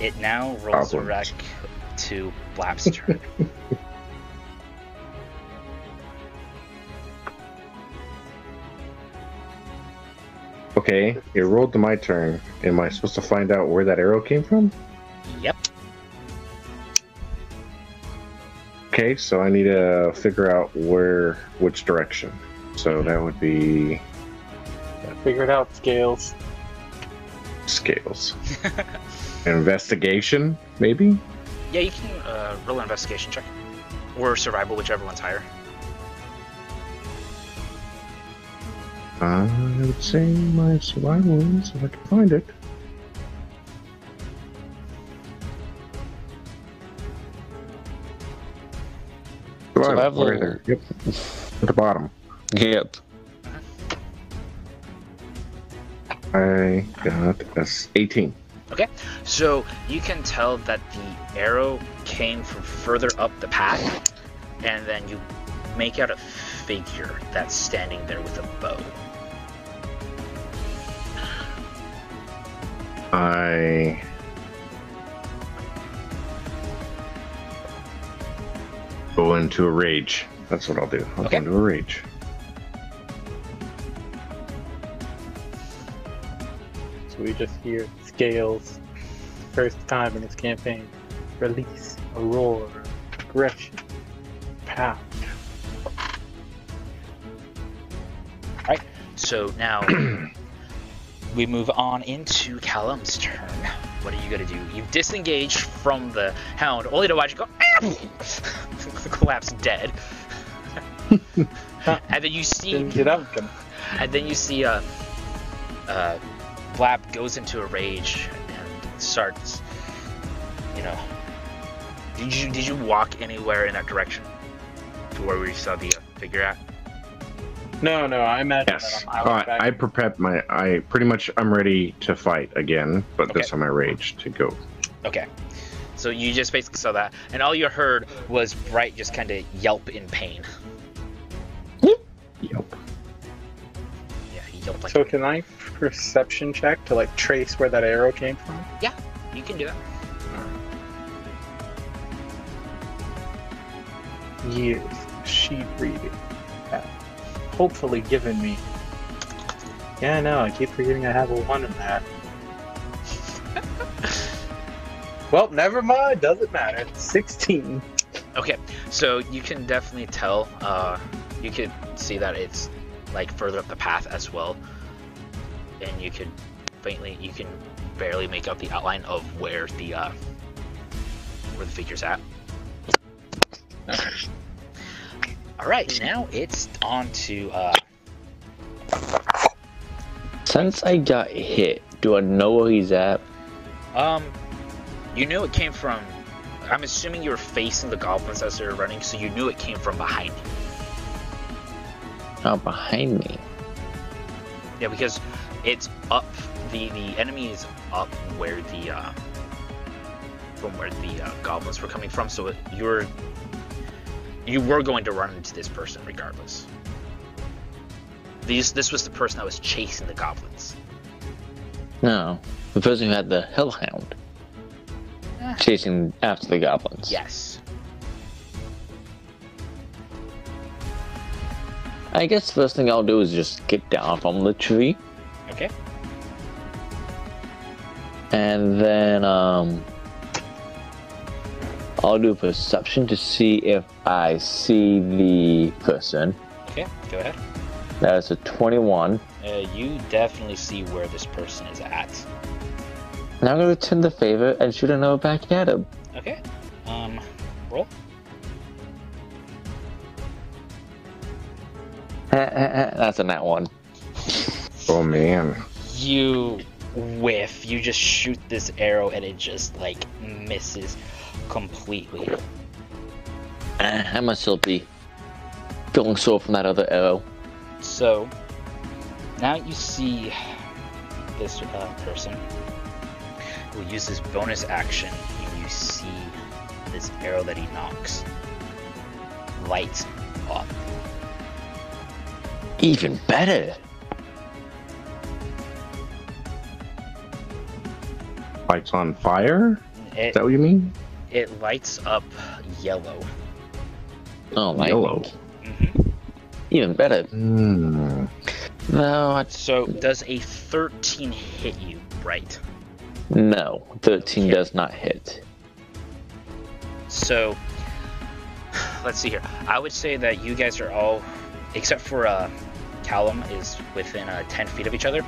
It now rolls Problem. back to Blap's turn. Okay, it rolled to my turn. Am I supposed to find out where that arrow came from? Okay, so I need to figure out where, which direction. So that would be Figure it out, Scales. scales. Investigation, maybe? Yeah, you can uh, roll an investigation check. Or survival, whichever one's higher. I would say my survival is if I can find it. Survival. right there. Yep. At the bottom. Yep. I got a s- 18. Okay, So you can tell that the arrow came from further up the path, and then you make out a figure that's standing there with a bow. I go into a rage. That's what I'll do. I'll Okay. go into a rage. So we just hear Scales, first time in this campaign, release a roar, aggression, pound. All right, so now we move on into Callum's turn. What are you gonna do? You disengage from the hound, only to watch it go collapse dead. and then you see Didn't get up. And then you see uh, uh, Blap goes into a rage and starts, you know. Did you did you walk anywhere in that direction to where we saw the uh, figure at? No, no, I imagine Yes. that I'm Uh, out back. I prepared my. I pretty much. I'm ready to fight again, but this time I rage to go. Okay. So you just basically saw that, and all you heard was Bright just kind of yelp in pain. Yep. Yeah, he yelped like So can I perception check to like trace where that arrow came from? Yeah, you can do it. Years of sheet reading have hopefully given me. Yeah, no, I keep forgetting I have a one in that. well, never mind. Doesn't matter. Sixteen. Okay, so you can definitely tell. Uh, you could see that it's like further up the path as well, and you could faintly, you can barely make out the outline of where the uh, where the figure's at. All right, now it's on to uh, Since I got hit, do I know where he's at? um, you knew it came from. I'm assuming you were facing the goblins as they were running, so you knew it came from behind you. Oh, behind me. Yeah, because it's up. The the enemy is up where the uh, from where the uh, goblins were coming from. So you're you were going to run into this person regardless. These this was the person that was chasing the goblins. No, the person who had the hellhound Eh. chasing after the goblins. Yes. I guess first thing I'll do is just get down from the tree, Okay. and then um, I'll do perception to see if I see the person. Okay. Go ahead. That is a 21. Uh, you definitely see where this person is at. Now I'm gonna return the favor and shoot another back at him. Okay. Um, roll. That's a nat one. Oh man. you whiff you just shoot this arrow and it just like misses completely Eh, I must still be feeling sore from that other arrow. so now you see this uh, person who uses bonus action and you see this arrow that he knocks lights up Even better. Lights on fire? Is that what you mean? It lights up yellow Oh my. Yellow. Mhm. Even better. Hmm. No, I, so does a 13 hit you right no. 13 Okay. does not hit. So, let's see here. I would say that you guys are all, except for uh, Callum, is within uh, 10 feet of each other.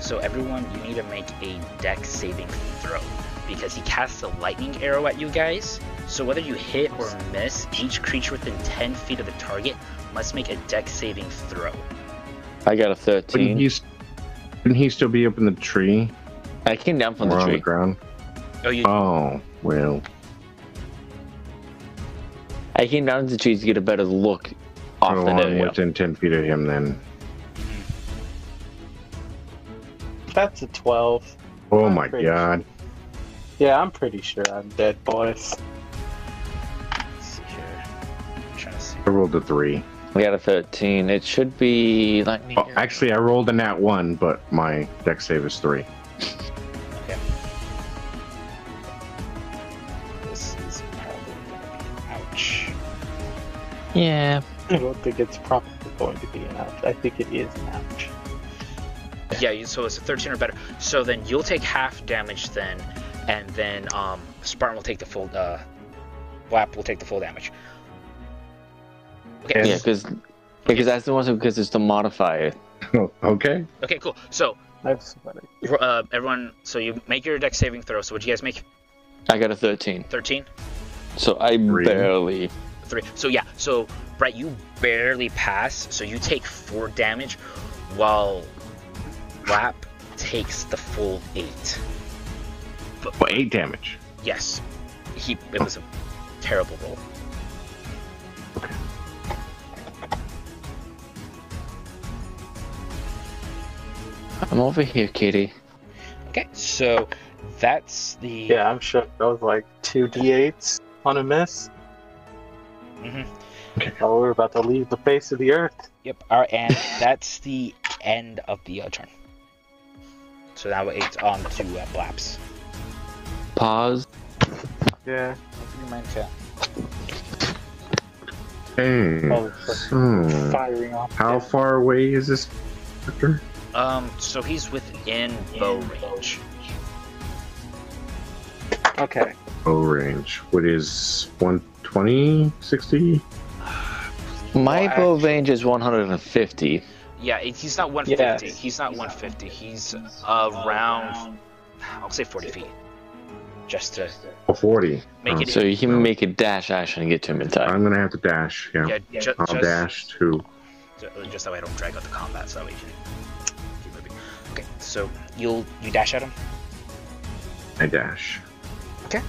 So, everyone, you need to make a Dex saving throw because he casts a lightning arrow at you guys. So, whether you hit or miss, each creature within 10 feet of the target must make a Dex saving throw. I got a Wouldn't 13. he, wouldn't he still be up in the tree I came down from or the on the tree. ground? Oh, you. Oh, well. I came down to the tree to get a better look off Oh, the I'm within 10 feet of him then. That's a twelve. Oh I'm my pretty god. Yeah, I'm pretty sure I'm dead, boys. Let's see here. I'm trying to see. I rolled a 3. We got a 13. It should be lightning. Oh, actually, I rolled a nat 1, but my Dex save is 3. Okay. This is probably gonna be ouch. Yeah. I don't think it's probably going to be an ouch. I think it is an ouch. Yeah, so it's a 13 or better. So then you'll take half damage then, and then um, Spartan will take the full. Uh, Wap will take the full damage. Okay. Yeah, because because that's the one because it's the modifier. Oh, okay. Okay. Cool. So That's funny. uh, everyone, so you make your Dex saving throw. So what you guys make? I got a 13. 13, So I Three. barely. three. So yeah. So Brett, you barely pass. So you take four damage, while Wap takes the full eight. Well, 8 damage. Yes, he. It was a terrible roll. I'm over here, Kitty. Okay, so that's the. Yeah, I'm sure That was like two d8s on a miss. Mhm. Oh, we're about to leave the face of the earth. Yep. All right, and that's the end of the uh, turn. So now it's on to uh, Blaps. Pause. Yeah. You mind, Kat? Hey. Oh, Hmm. firing off. How far away is this character? Um, so he's within bow range. Okay. Bow range. What is 120, 60? My Well, bow actually- range is 150. Yeah, it- he's not 150. Yes. He's not 150. He's around, I'll say 40 feet. Just to Oh, 40. Make Oh, it- So you can make a dash action and get to him in time. I'm gonna have to dash. Yeah. yeah, ju- I'll just, dash to. Uh, just that way I don't drag out the combat, so that way you can keep moving. Okay, so you'll you dash at him. I dash. Okay.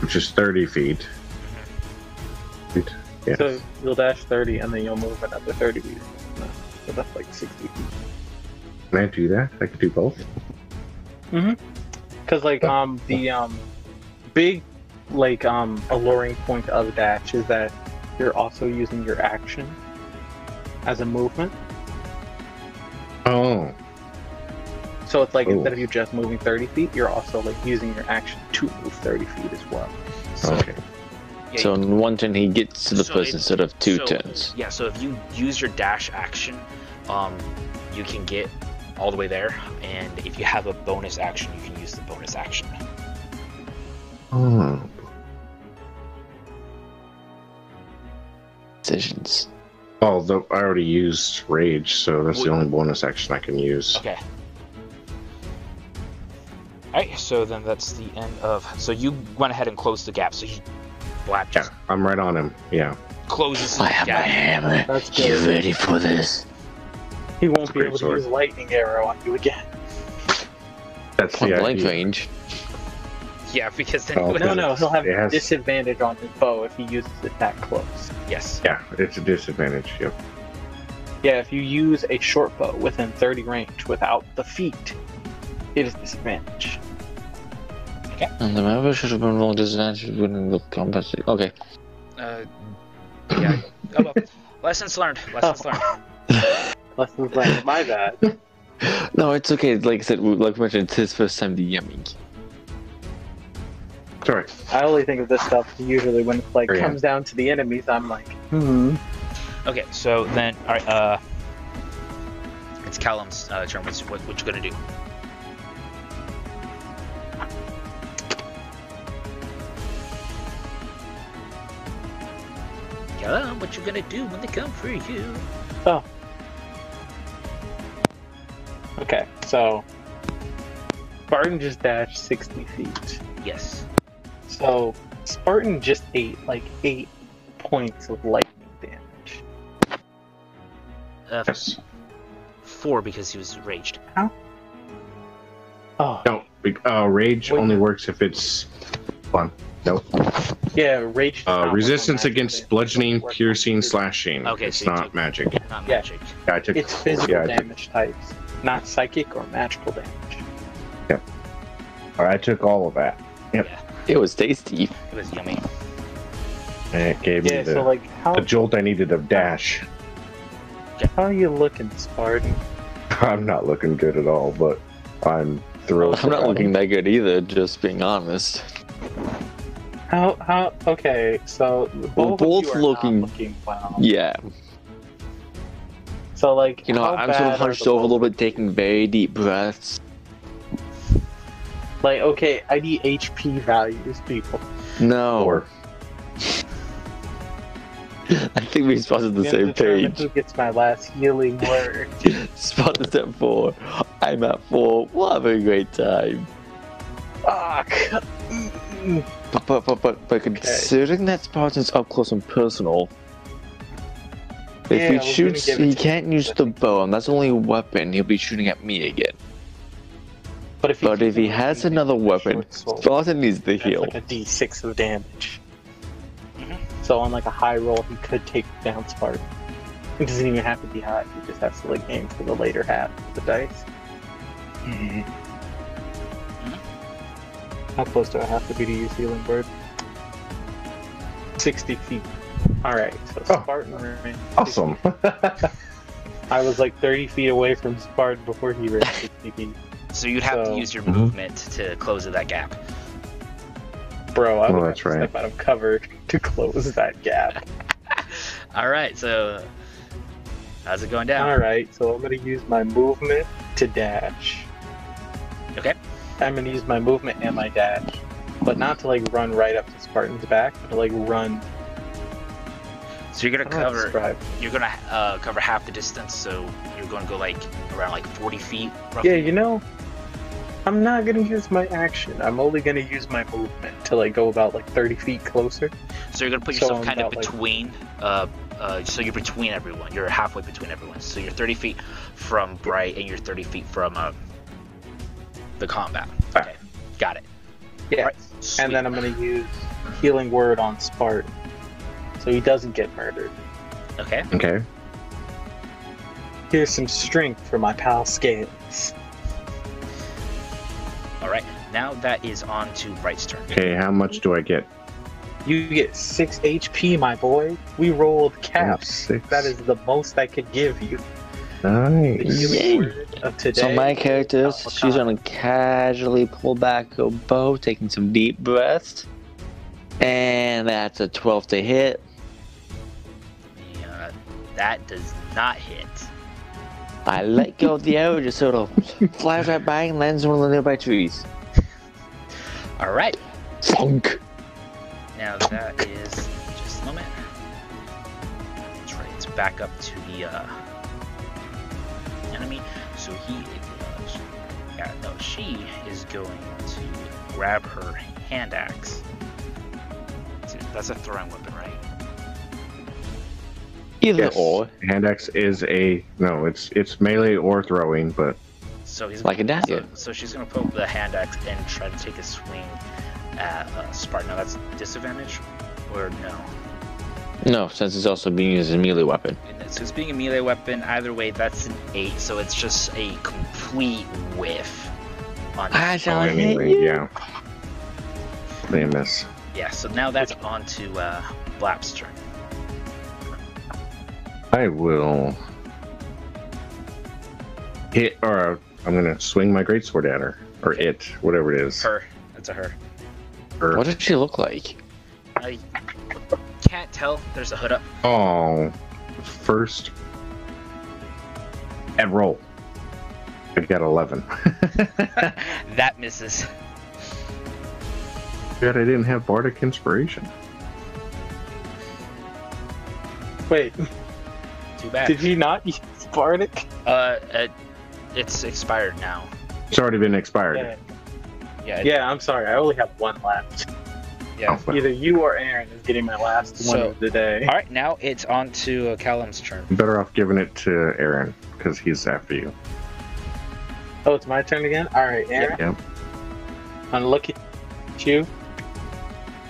Which is 30 feet. Mm-hmm. Feet. Yes. So you'll dash 30 and then you'll move another 30 feet. No, so that's like 60 feet. Can I do that? I could do both. Because like um the um big like um alluring point of dash is that you're also using your action as a movement. Oh. So it's like Oh. instead of you just moving 30 feet, you're also like using your action to move 30 feet as well. So, Okay. yeah, So in one turn he gets to the So person instead of two so- turns. Yeah, so if you use your dash action, um, you can get all the way there, and if you have a bonus action, you can use the bonus action. Oh. Decisions. Oh, the, I already used rage, so that's the only bonus action I can use. Okay. Alright, so then that's the end of. So you went ahead and closed the gap. So he, Black Yeah, just I'm right on him. Yeah. closes the I have my gap. hammer. That's You good. ready for this? He won't That's be great able to sword. use lightning arrow on you again. That's Point the blank idea. range. Yeah, because then Oh, he would No, no, he'll have It has- disadvantage on his bow if he uses it that close. Yes. Yeah, it's a disadvantage. Yep. Yeah, if you use a short bow within 30 range without the feet, it is disadvantage. Okay. And the member should have been rolled disadvantage when the combat. Okay. Uh, yeah. Oh well. Lessons learned. Lessons learned. Lessons learned. My bad. No, it's okay. Like I said, like we mentioned, it's his first time DMing. Sorry. I only think of this stuff usually when it like Oh, yeah. comes down to the enemies. I'm like, hmm. Okay, so then, all right. Uh, it's Callum's uh, turn. What's what, what you gonna do? Callum, what you gonna do when they come for you? Okay, so Spartan just dashed 60 feet. Yes. So Spartan just ate like eight points of lightning damage. Uh, Yes. four because he was raged. Oh, No. be- Uh, rage Wait. only works if it's fun. Nope. yeah, rage. does Uh, not work resistance on magic against damage. bludgeoning, It on piercing, physical- slashing. Okay, it's so you not took- magic. Not Yeah. magic. Yeah, I took. It's physical yeah, I took, damage types, not psychic or magical damage. Yep. All right, I took all of that, Yep. It was tasty. It was yummy. and it gave Yeah, me the, so like how the jolt I needed of dash. how are you looking, Spartan? I'm not looking good at all, but I'm thrilled. I'm not looking that good either. Just being honest. How how? Okay, so both, both of you are looking- Not looking well. Yeah. So like You know, I'm sort of hunched over a little bit, taking very deep breaths. Like okay, I need HP values, people. No. Or I think we spotted the We have to same page. Who gets my last healing word? Spotted at four. I'm at four. We'll have a great time. Fuck. But but but but, but considering that Spartan's up close and personal, if Yeah, he shoots, gonna give it he can't him, use the bow, and that's the only weapon. He'll be shooting at me again. But if he, But if he has another weapon, Spartan needs the that's heal. like a D6 of damage. Mhm. So on like a high roll, he could take down Spartan. It doesn't even have to be high. He just has to like aim for the later half of the dice. How close do I have to be to use healing word? 60 feet. Alright, so Oh. Spartan ran. Awesome. I was like 30 feet away from Spartan before he ran 60 feet. So you'd have So- to use your Mhm. movement to close that gap. Bro, I Oh, would that's to right. step out of cover to close that gap. All right, so how's it going down? Alright, so I'm gonna use my movement to dash. Okay. I'm gonna use my movement and my dash. But not to like run right up to Spartan's back, but to like run So you're gonna cover you're gonna uh, cover half the distance. So you're gonna go like around like 40 feet. Roughly. Yeah, you know, I'm not gonna use my action. I'm only gonna use my movement to like go about like 30 feet closer. So you're gonna put yourself I'm kind of about, like- between. Uh, uh, so you're between everyone. You're halfway between everyone. So you're 30 feet from Bright, and you're 30 feet from uh, the combat. Okay, got it. Yeah. Alright, And then I'm gonna use healing word on Spartan, so he doesn't get murdered. Okay. okay. Here's some strength for my pal Scales. All right. Now that is on to Bright's turn. Okay, how much do I get? You get six HP, my boy. We rolled caps. six. That is the most I could give you. The Nice. Yay. of today. So my character, Oh, she's God. gonna casually pull back her bow, taking some deep breaths. And that's a 12 to hit. That does not hit. I let go of the arrow, just sort of flies right by and lands on one of the nearby trees. All right. Funk! Now that is just a moment. That's right. It's back up to the uh, enemy. So he is. Yeah, no, she is going to grab her hand axe. That's a throwing weapon, right? Either Yes. or, Hand axe is a no. It's it's melee or throwing, but So he's like a dagger. so she's gonna poke the hand axe and try to take a swing at uh, Spartan. Now that's disadvantage, or no? No, since it's also being used as a melee weapon. And So it's being a melee weapon. Either way, that's an eight. So it's just a complete whiff. On I oh, shall hit you. yeah. They miss. yeah. So now that's on to uh, Blap's turn. I will hit, or I'm gonna swing my greatsword at her, or it, whatever it is. Her. That's a her. Her. What does she look like? I can't tell. There's a hood up. Oh, first and roll. I got eleven. that misses. Good, I didn't have bardic inspiration. Wait, Too bad. did he not use Bardic? Uh, it, it's expired now. It's already been expired. Yeah. Yeah. yeah, I'm sorry. I only have one left. yeah. Oh. Either you or Aaron is getting my last one of the day. All right. Now it's on to uh, Callum's turn. Better off giving it to Aaron because he's after you. Oh, it's my turn again? Alright, Aaron. Yep. I'm gonna look at you.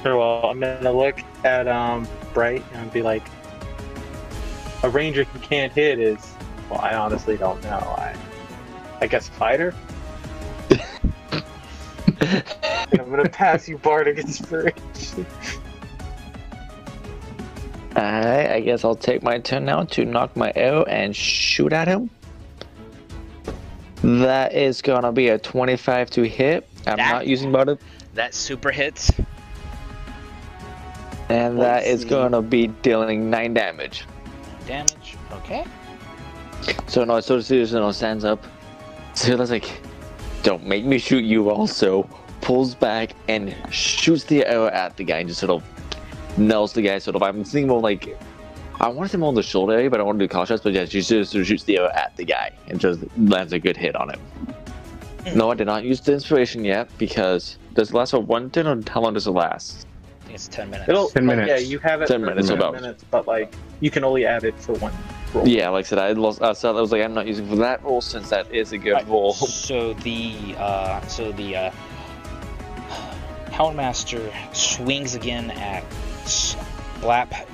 Or well, I'm gonna look at um Bright and be like, a ranger who can't hit is well, I honestly don't know. I I guess fighter. I'm gonna pass you Bardic Inspiration. Alright, I guess I'll take my turn now to knock my arrow and shoot at him. That is gonna be a 25 to hit. I'm That- not using butter. That super hits. And Let's that is see. gonna be dealing 9 damage. Damage. Okay. So no, so Susan stands up. So that's like, don't make me shoot you also. Pulls back and shoots the arrow at the guy and just sort of nails the guy sort of. I'm thinking more like, I wanted him on the shoulder area, but I want to do cautious. But yeah, she just sort of shoots the arrow at the guy and just lands a good hit on him. Hmm. No, I did not use the inspiration yet because does it last for one turn or how long does it last? I think it's ten minutes. It'll 10 minutes. Yeah, you have it 10 for minutes, 10 about. minutes, but like you can only add it for one roll. Yeah, like I said, I lost. Uh, so I was like, I'm not using for that roll since that is a good Right, roll. So the uh, so the uh, Houndmaster swings again at Blap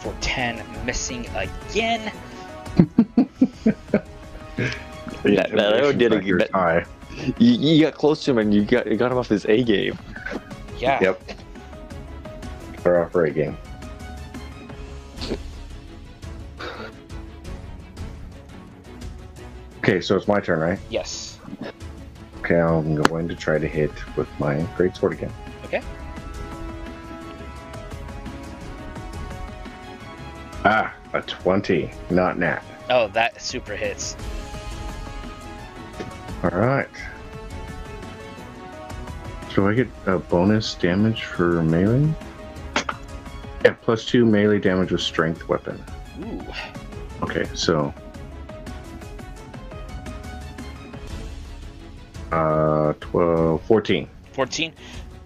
for ten, missing again. That- that arrow did a- Factor's that- You, you got close to him and you got you got him off his A game. Yeah. Yep. For. Okay, so it's my turn, right? Yes. Okay, I'm going to try to hit with my great sword again. Okay. Ah, a 20, not nat. Oh, that super hits. All right. So I get a bonus damage for melee? Yeah, plus two melee damage with strength weapon. Ooh. Okay, so. Uh, 12, 14. 14.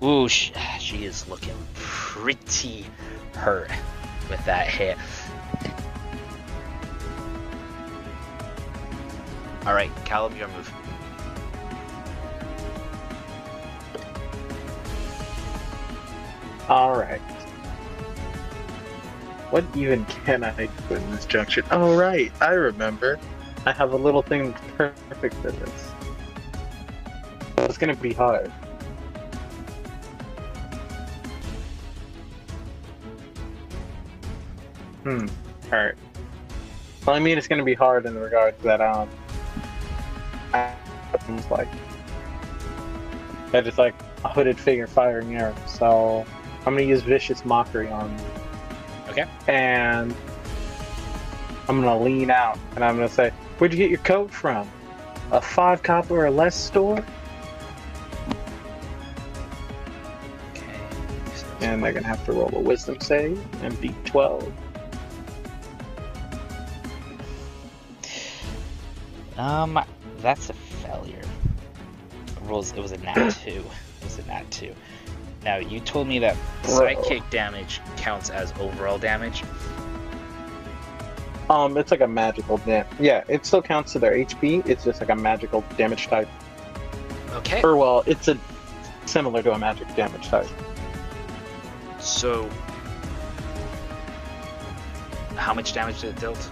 Ooh, she, she is looking pretty hurt with that hit. All right, Callum, your move. Alright. What even can I do in this junction? Oh, right, I remember. I have a little thing that's perfect for this. It's gonna be hard. Hmm, alright. Well, I mean, it's gonna be hard in regards that, um, it's like, that is like a hooded figure firing arrows, so I'm gonna use vicious mockery on. Okay. And I'm gonna lean out and I'm gonna say, Where'd you get your coat from? A five copper or less store? Okay. And they're gonna have to roll a wisdom save and beat 12. Um, that's a failure. Rolls. It was a nat two. It was a nat two. Now you told me that psychic damage counts as overall damage. Um, it's like a magical dam. Yeah, it still counts to their HP. It's just like a magical damage type. Okay. Or well, it's a similar to a magic damage type. So, how much damage did it dealt?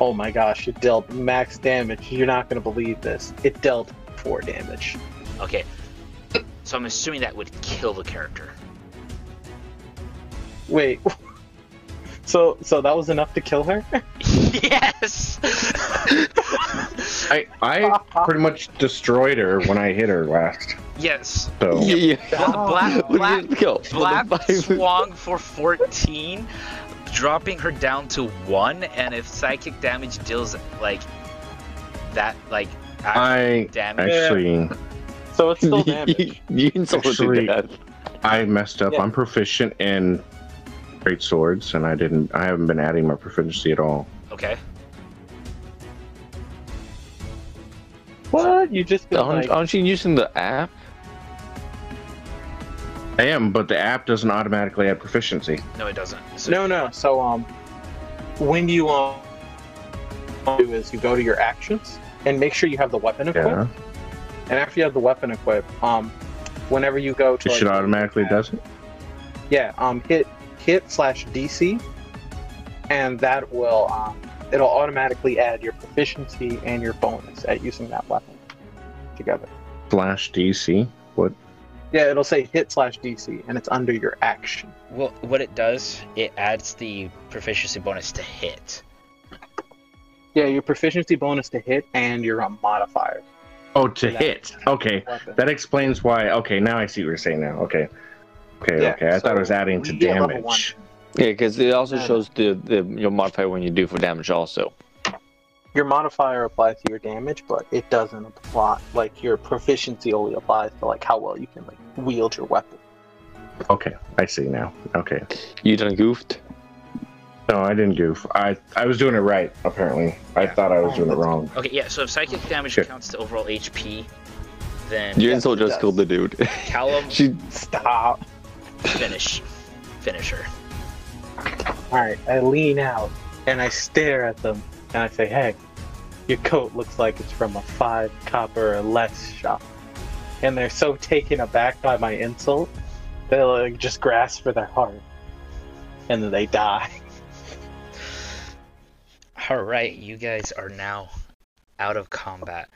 Oh my gosh, it dealt max damage. You're not gonna believe this. It dealt four damage. Okay. So I'm assuming that would kill the character. Wait. So so that was enough to kill her? yes. I I pretty much destroyed her when I hit her last. yes. So Yeah. Blap, Blap, did you go? Blap Five- swung for 14, dropping her down to one. And if psychic damage deals like that, like actual I damage, actually So it's still you, damage. you insulted Actually- death. I messed up. Yeah. I'm proficient in great swords, and I didn't. I haven't been adding my proficiency at all. okay. What? You just been Aren't, like, aren't you using the app? I am, but the app doesn't automatically add proficiency. No, it doesn't. So, No, no. So um, when you um do is you go to your actions and make sure you have the weapon equipped. Yeah, And after you have the weapon equipped, um, whenever you go to it like, should automatically does it. yeah, um, hit hit slash DC, and that will um, it'll automatically add your proficiency and your bonus at using that weapon together. Slash DC. What? Yeah, it'll say hit slash DC, and it's under your action. Well, what it does, it adds the proficiency bonus to hit. Yeah, your proficiency bonus to hit and your um, modifier. Oh, to Yeah. hit. Okay, Weapon. that explains why. Okay, now I see what you're saying. Now, okay, okay, Yeah, okay. I thought it was adding to we get level damage. Yeah, because it also Yeah. shows the, the your modifier when you do for damage also. Your modifier applies to your damage, but it doesn't apply. Like your proficiency only applies to like how well you can like wield your weapon. Okay, I see now. Okay, You done goofed? No, I didn't goof. I I was doing it right. Apparently, I Yeah. thought I was Oh, doing it oh, wrong. Okay, yeah. So if psychic oh, damage Sure. counts to overall HP, then Your Yes, insult just does. killed the dude. Callum she Stop. finish, finish her. All right, I lean out and I stare at them and I say, "Hey, your coat looks like it's from a five copper or less shop." And they're so taken aback by my insult, they like just grasp for their heart, and then they die. All right, you guys are now out of combat.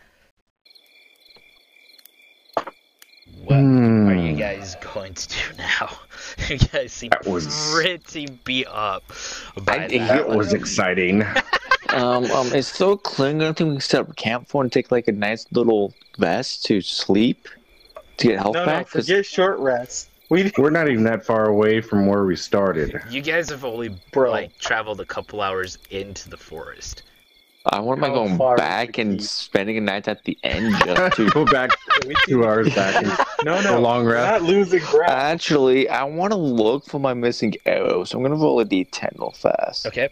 What mm. are you hmm. guys going to do now? you guys seem that was... pretty beat up. I think that, was exciting. um, um, is so clean. I think we can set up camp for and take like a nice little vest to sleep to get health no, back. No, forget short rest. We We're not even that far away from where we started. You guys have only Bro. like traveled a couple hours into the forest. I want am I going back and keep? spending a night at the end just to Go back two hours back and No, a no, long rest. not losing ground. Actually, I want to look for my missing arrow, so I'm gonna roll a d10 real fast. Okay.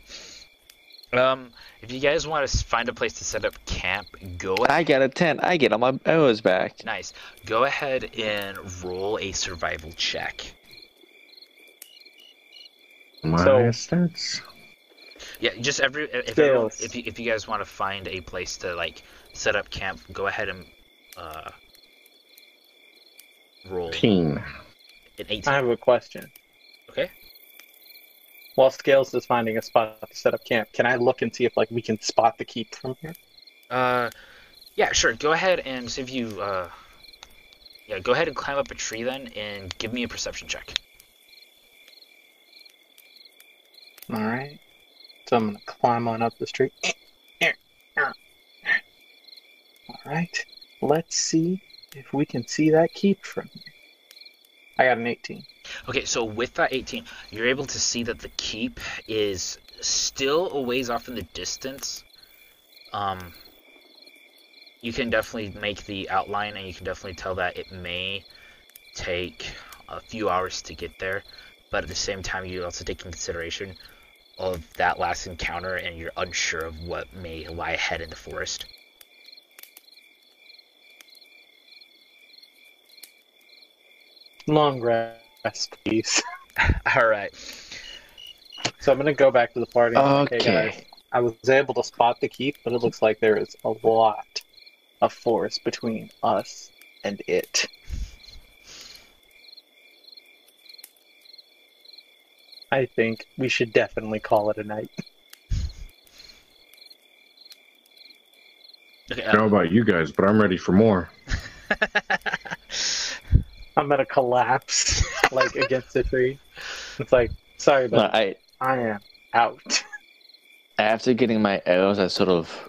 Um, if you guys want to find a place to set up camp, go ahead. I got a 10. I get all my arrows back. Nice. Go ahead and roll a survival check. My So- stats. Yeah, just every if everyone, if you, if you guys want to find a place to like set up camp, go ahead and uh roll Teen. an I 18. have a question. While Scales is finding a spot to set up camp, can I look and see if like we can spot the keep from here? Uh, yeah, sure. Go ahead and see if you uh, yeah, go ahead and climb up a tree then, and give me a perception check. All right. So I'm gonna climb on up this tree. All right. Let's see if we can see that keep from here. I got an 18. Okay, so with that 18, you're able to see that the keep is still a ways off in the distance. Um, you can definitely make the outline, and you can definitely tell that it may take a few hours to get there. But at the same time, you also take in consideration of that last encounter, and you're unsure of what may lie ahead in the forest. Long rest, please. All right. So I'm gonna go back to the party. and say, Okay. Guys, I was able to spot the keep, but it looks like there is a lot of forest between us and it. I think we should definitely call it a night. Okay. I don't know Um, about you guys, but I'm ready for more. I'm gonna collapse like against a tree. It's like, sorry, No, but I I am out. after getting my arrows, I sort of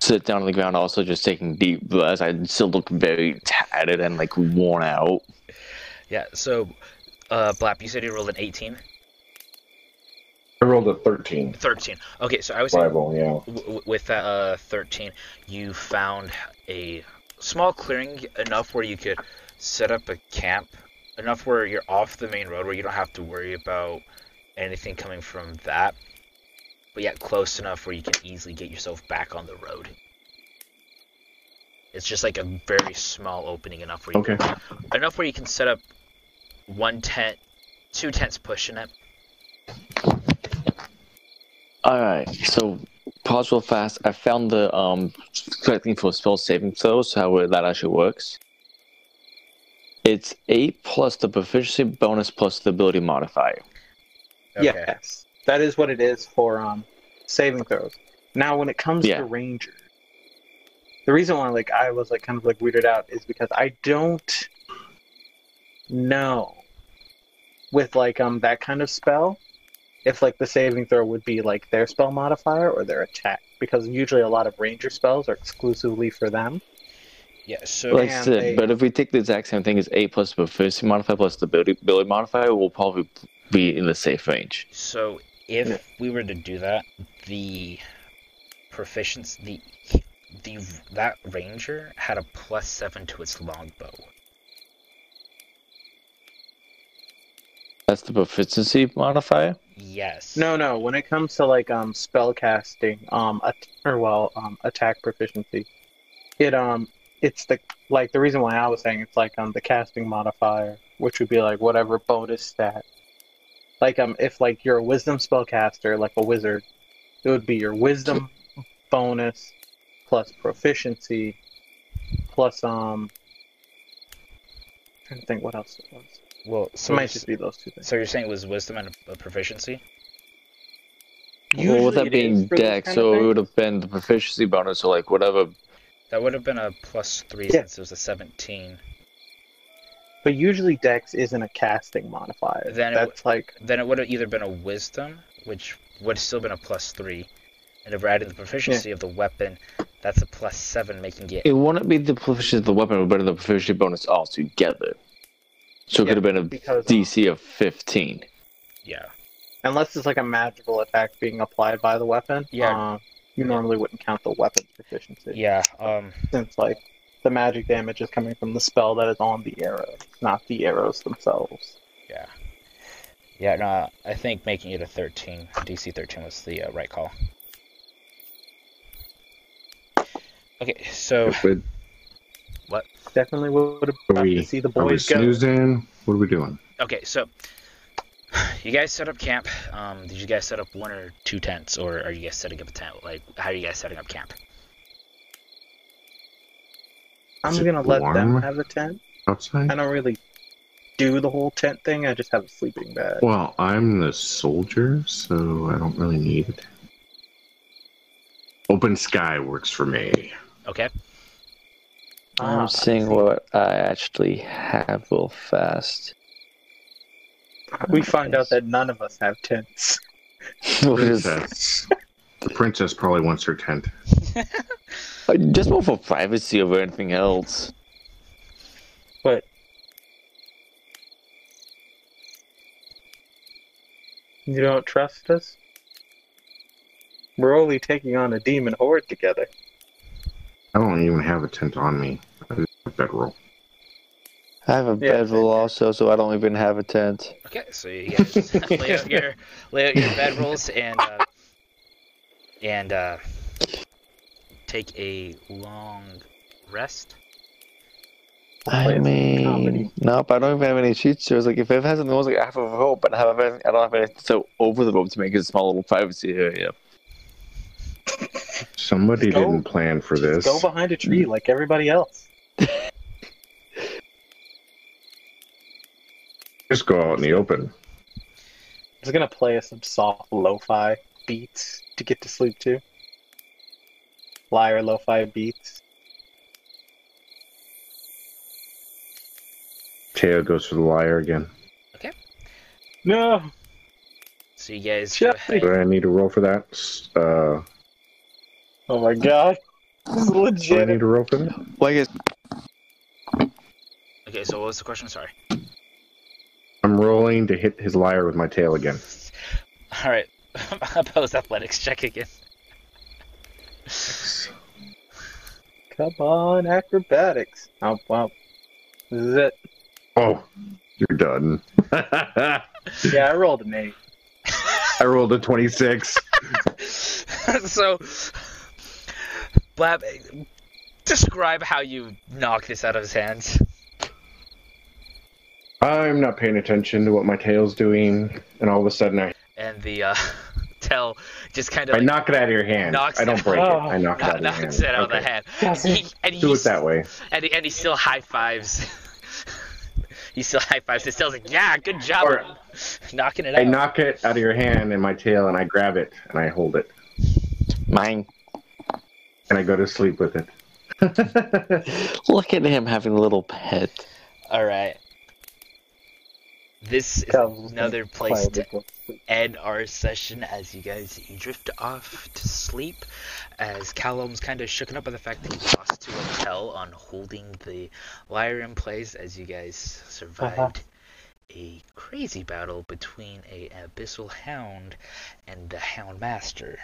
sit down on the ground, also just taking deep breaths. I still look very tattered and like worn out. yeah. So, uh, Blap, you said you rolled an 18. I rolled a 13. 13. Okay, so I was saying, Rival, yeah. w- w- with that uh, 13, you found a small clearing enough where you could set up a camp, enough where you're off the main road where you don't have to worry about anything coming from that, but yet close enough where you can easily get yourself back on the road. It's just like a very small opening enough where you Okay. enough where you can set up one tent, two tents pushing it. Alright, so pause real fast. I found the um correcting for spell saving throws, how that actually works. It's 8 plus the proficiency bonus plus the ability modifier. Yes, that is what it is for um saving throws. Now, when it comes Yeah. to ranger, the reason why like I was like kind of like weirded out is because I don't know with like um that kind of spell if like the saving throw would be like their spell modifier or their attack because usually a lot of ranger spells are exclusively for them. Yeah, so Like I And said, they- but if we take the exact same thing as 8 plus the proficiency modifier plus the ability, ability modifier, we'll probably be in the safe range. So if Yeah. we were to do that, the proficiency, the the that ranger had a plus seven to its longbow. That's the proficiency modifier? Yes. No, no. When it comes to like um spell casting, um, at- or well, um, attack proficiency, it um, it's the like the reason why I was saying it's like um the casting modifier, which would be like whatever bonus stat. Like um, if like you're a wisdom spellcaster, like a wizard, it would be your wisdom bonus plus proficiency plus um. trying to think what else it was. Well, So so it might just be those two things. so you're saying it was wisdom and a, a proficiency? well, with that Usually it is being for those dex, so it would have been the proficiency bonus, so like whatever. That would have been a plus three Yeah. since it was a seventeen. But usually Dex isn't a casting modifier. Then it That's like Then it would have either been a wisdom, which would have still been a plus three, and if we're adding the proficiency of the weapon, that's a plus seven, making it It wouldn't be the proficiency of the weapon, it would have the proficiency bonus altogether. So it Yeah, could have been a because DC of 15. yeah. unless it's like a magical attack being applied by the weapon, Yeah. uh, you normally wouldn't count the weapon's proficiency. Yeah, um, Since like the magic damage is coming from the spell that is on the arrow, not the arrows themselves. yeah. Yeah, no, I think making it a 13, DC 13 was the uh, right call. Okay, so, What? Definitely would have are loved we, to see the are we boys go. snoozing? What are we doing? okay, so, you guys set up camp. Um, did you guys set up one or two tents, or are you guys setting up a tent? Like, how are you guys setting up camp? I'm gonna let them have a tent. Outside? I don't really do the whole tent thing. I just have a sleeping bag. Well, I'm the soldier, so I don't really need it. Open sky works for me. Okay, Ah, I'm seeing what I actually have real fast. We find out that none of us have tents. What is- Princess. the princess probably wants her tent. Just more for privacy over anything else. But you don't trust us? We're only taking on a demon horde together. I don't even have a tent on me. I just have a bedroll. I have a Yeah, bedroll also, so I don't even have a tent. okay, so you guys lay out your lay out your bedrolls and uh, and uh, take a long rest. I mean, nope, I don't even have any cheat shows. Like, if it has something that was like half of a rope, but I, have anything, I don't have anything so over the rope to make it a small little privacy area. Somebody Go- didn't plan for this. Go behind a tree like everybody else. Just go out in the open. I was gonna play us some soft lo-fi beats to get to sleep to. Lyre lo-fi beats. Teo goes for the lyre again. Okay. No, So you guys go Jeffrey. ahead. Do I need to roll for that? Uh, oh my god, this is legit. do I need to roll for that? Well, I guess Okay, so what was the question? Sorry. I'm rolling to hit his lyre with my tail again. All right, opposed athletics check again. Come on, acrobatics. Oh wow, this is it. Oh, you're done. Yeah, I rolled an eight. I rolled a 26. so, Blap, describe how you knock this out of his hands. I'm not paying attention to what my tail's doing, and all of a sudden I, And the uh, tell just kind of I like, knock it out of your hand. knocks I don't it- break it. Oh. I knock it out of your hand. it out of the hand. Yes. He, and, Do it that way. and, he, and he still high fives. he still high fives. He still's like, yeah, good job, Or- knocking it out. I knock it out of your hand in my tail, and I grab it and I hold it, mine. and I go to sleep with it. Look at him having a little pet. All right. This is another place to quietly go to sleep. end our session as you guys drift off to sleep. As Callum's kind of shooken up by the fact that he lost to a tell on holding the lyre in place as you guys survived a crazy battle between a abyssal hound and the hound master.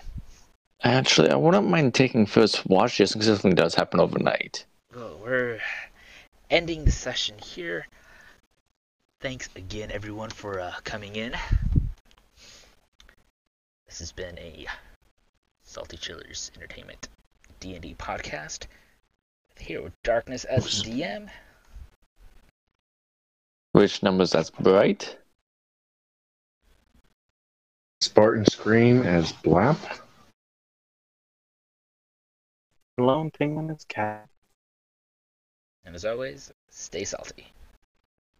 Actually, I wouldn't mind taking first watch just in case something does happen overnight. Well, we're ending the session here. Thanks again, everyone, for uh, coming in. This has been a Salty Chillers Entertainment D&D podcast. Here with Darkness as the DM. Which numbers that's bright? Spartan scream as Blap. Lone Penguin is cat. And as always, stay salty.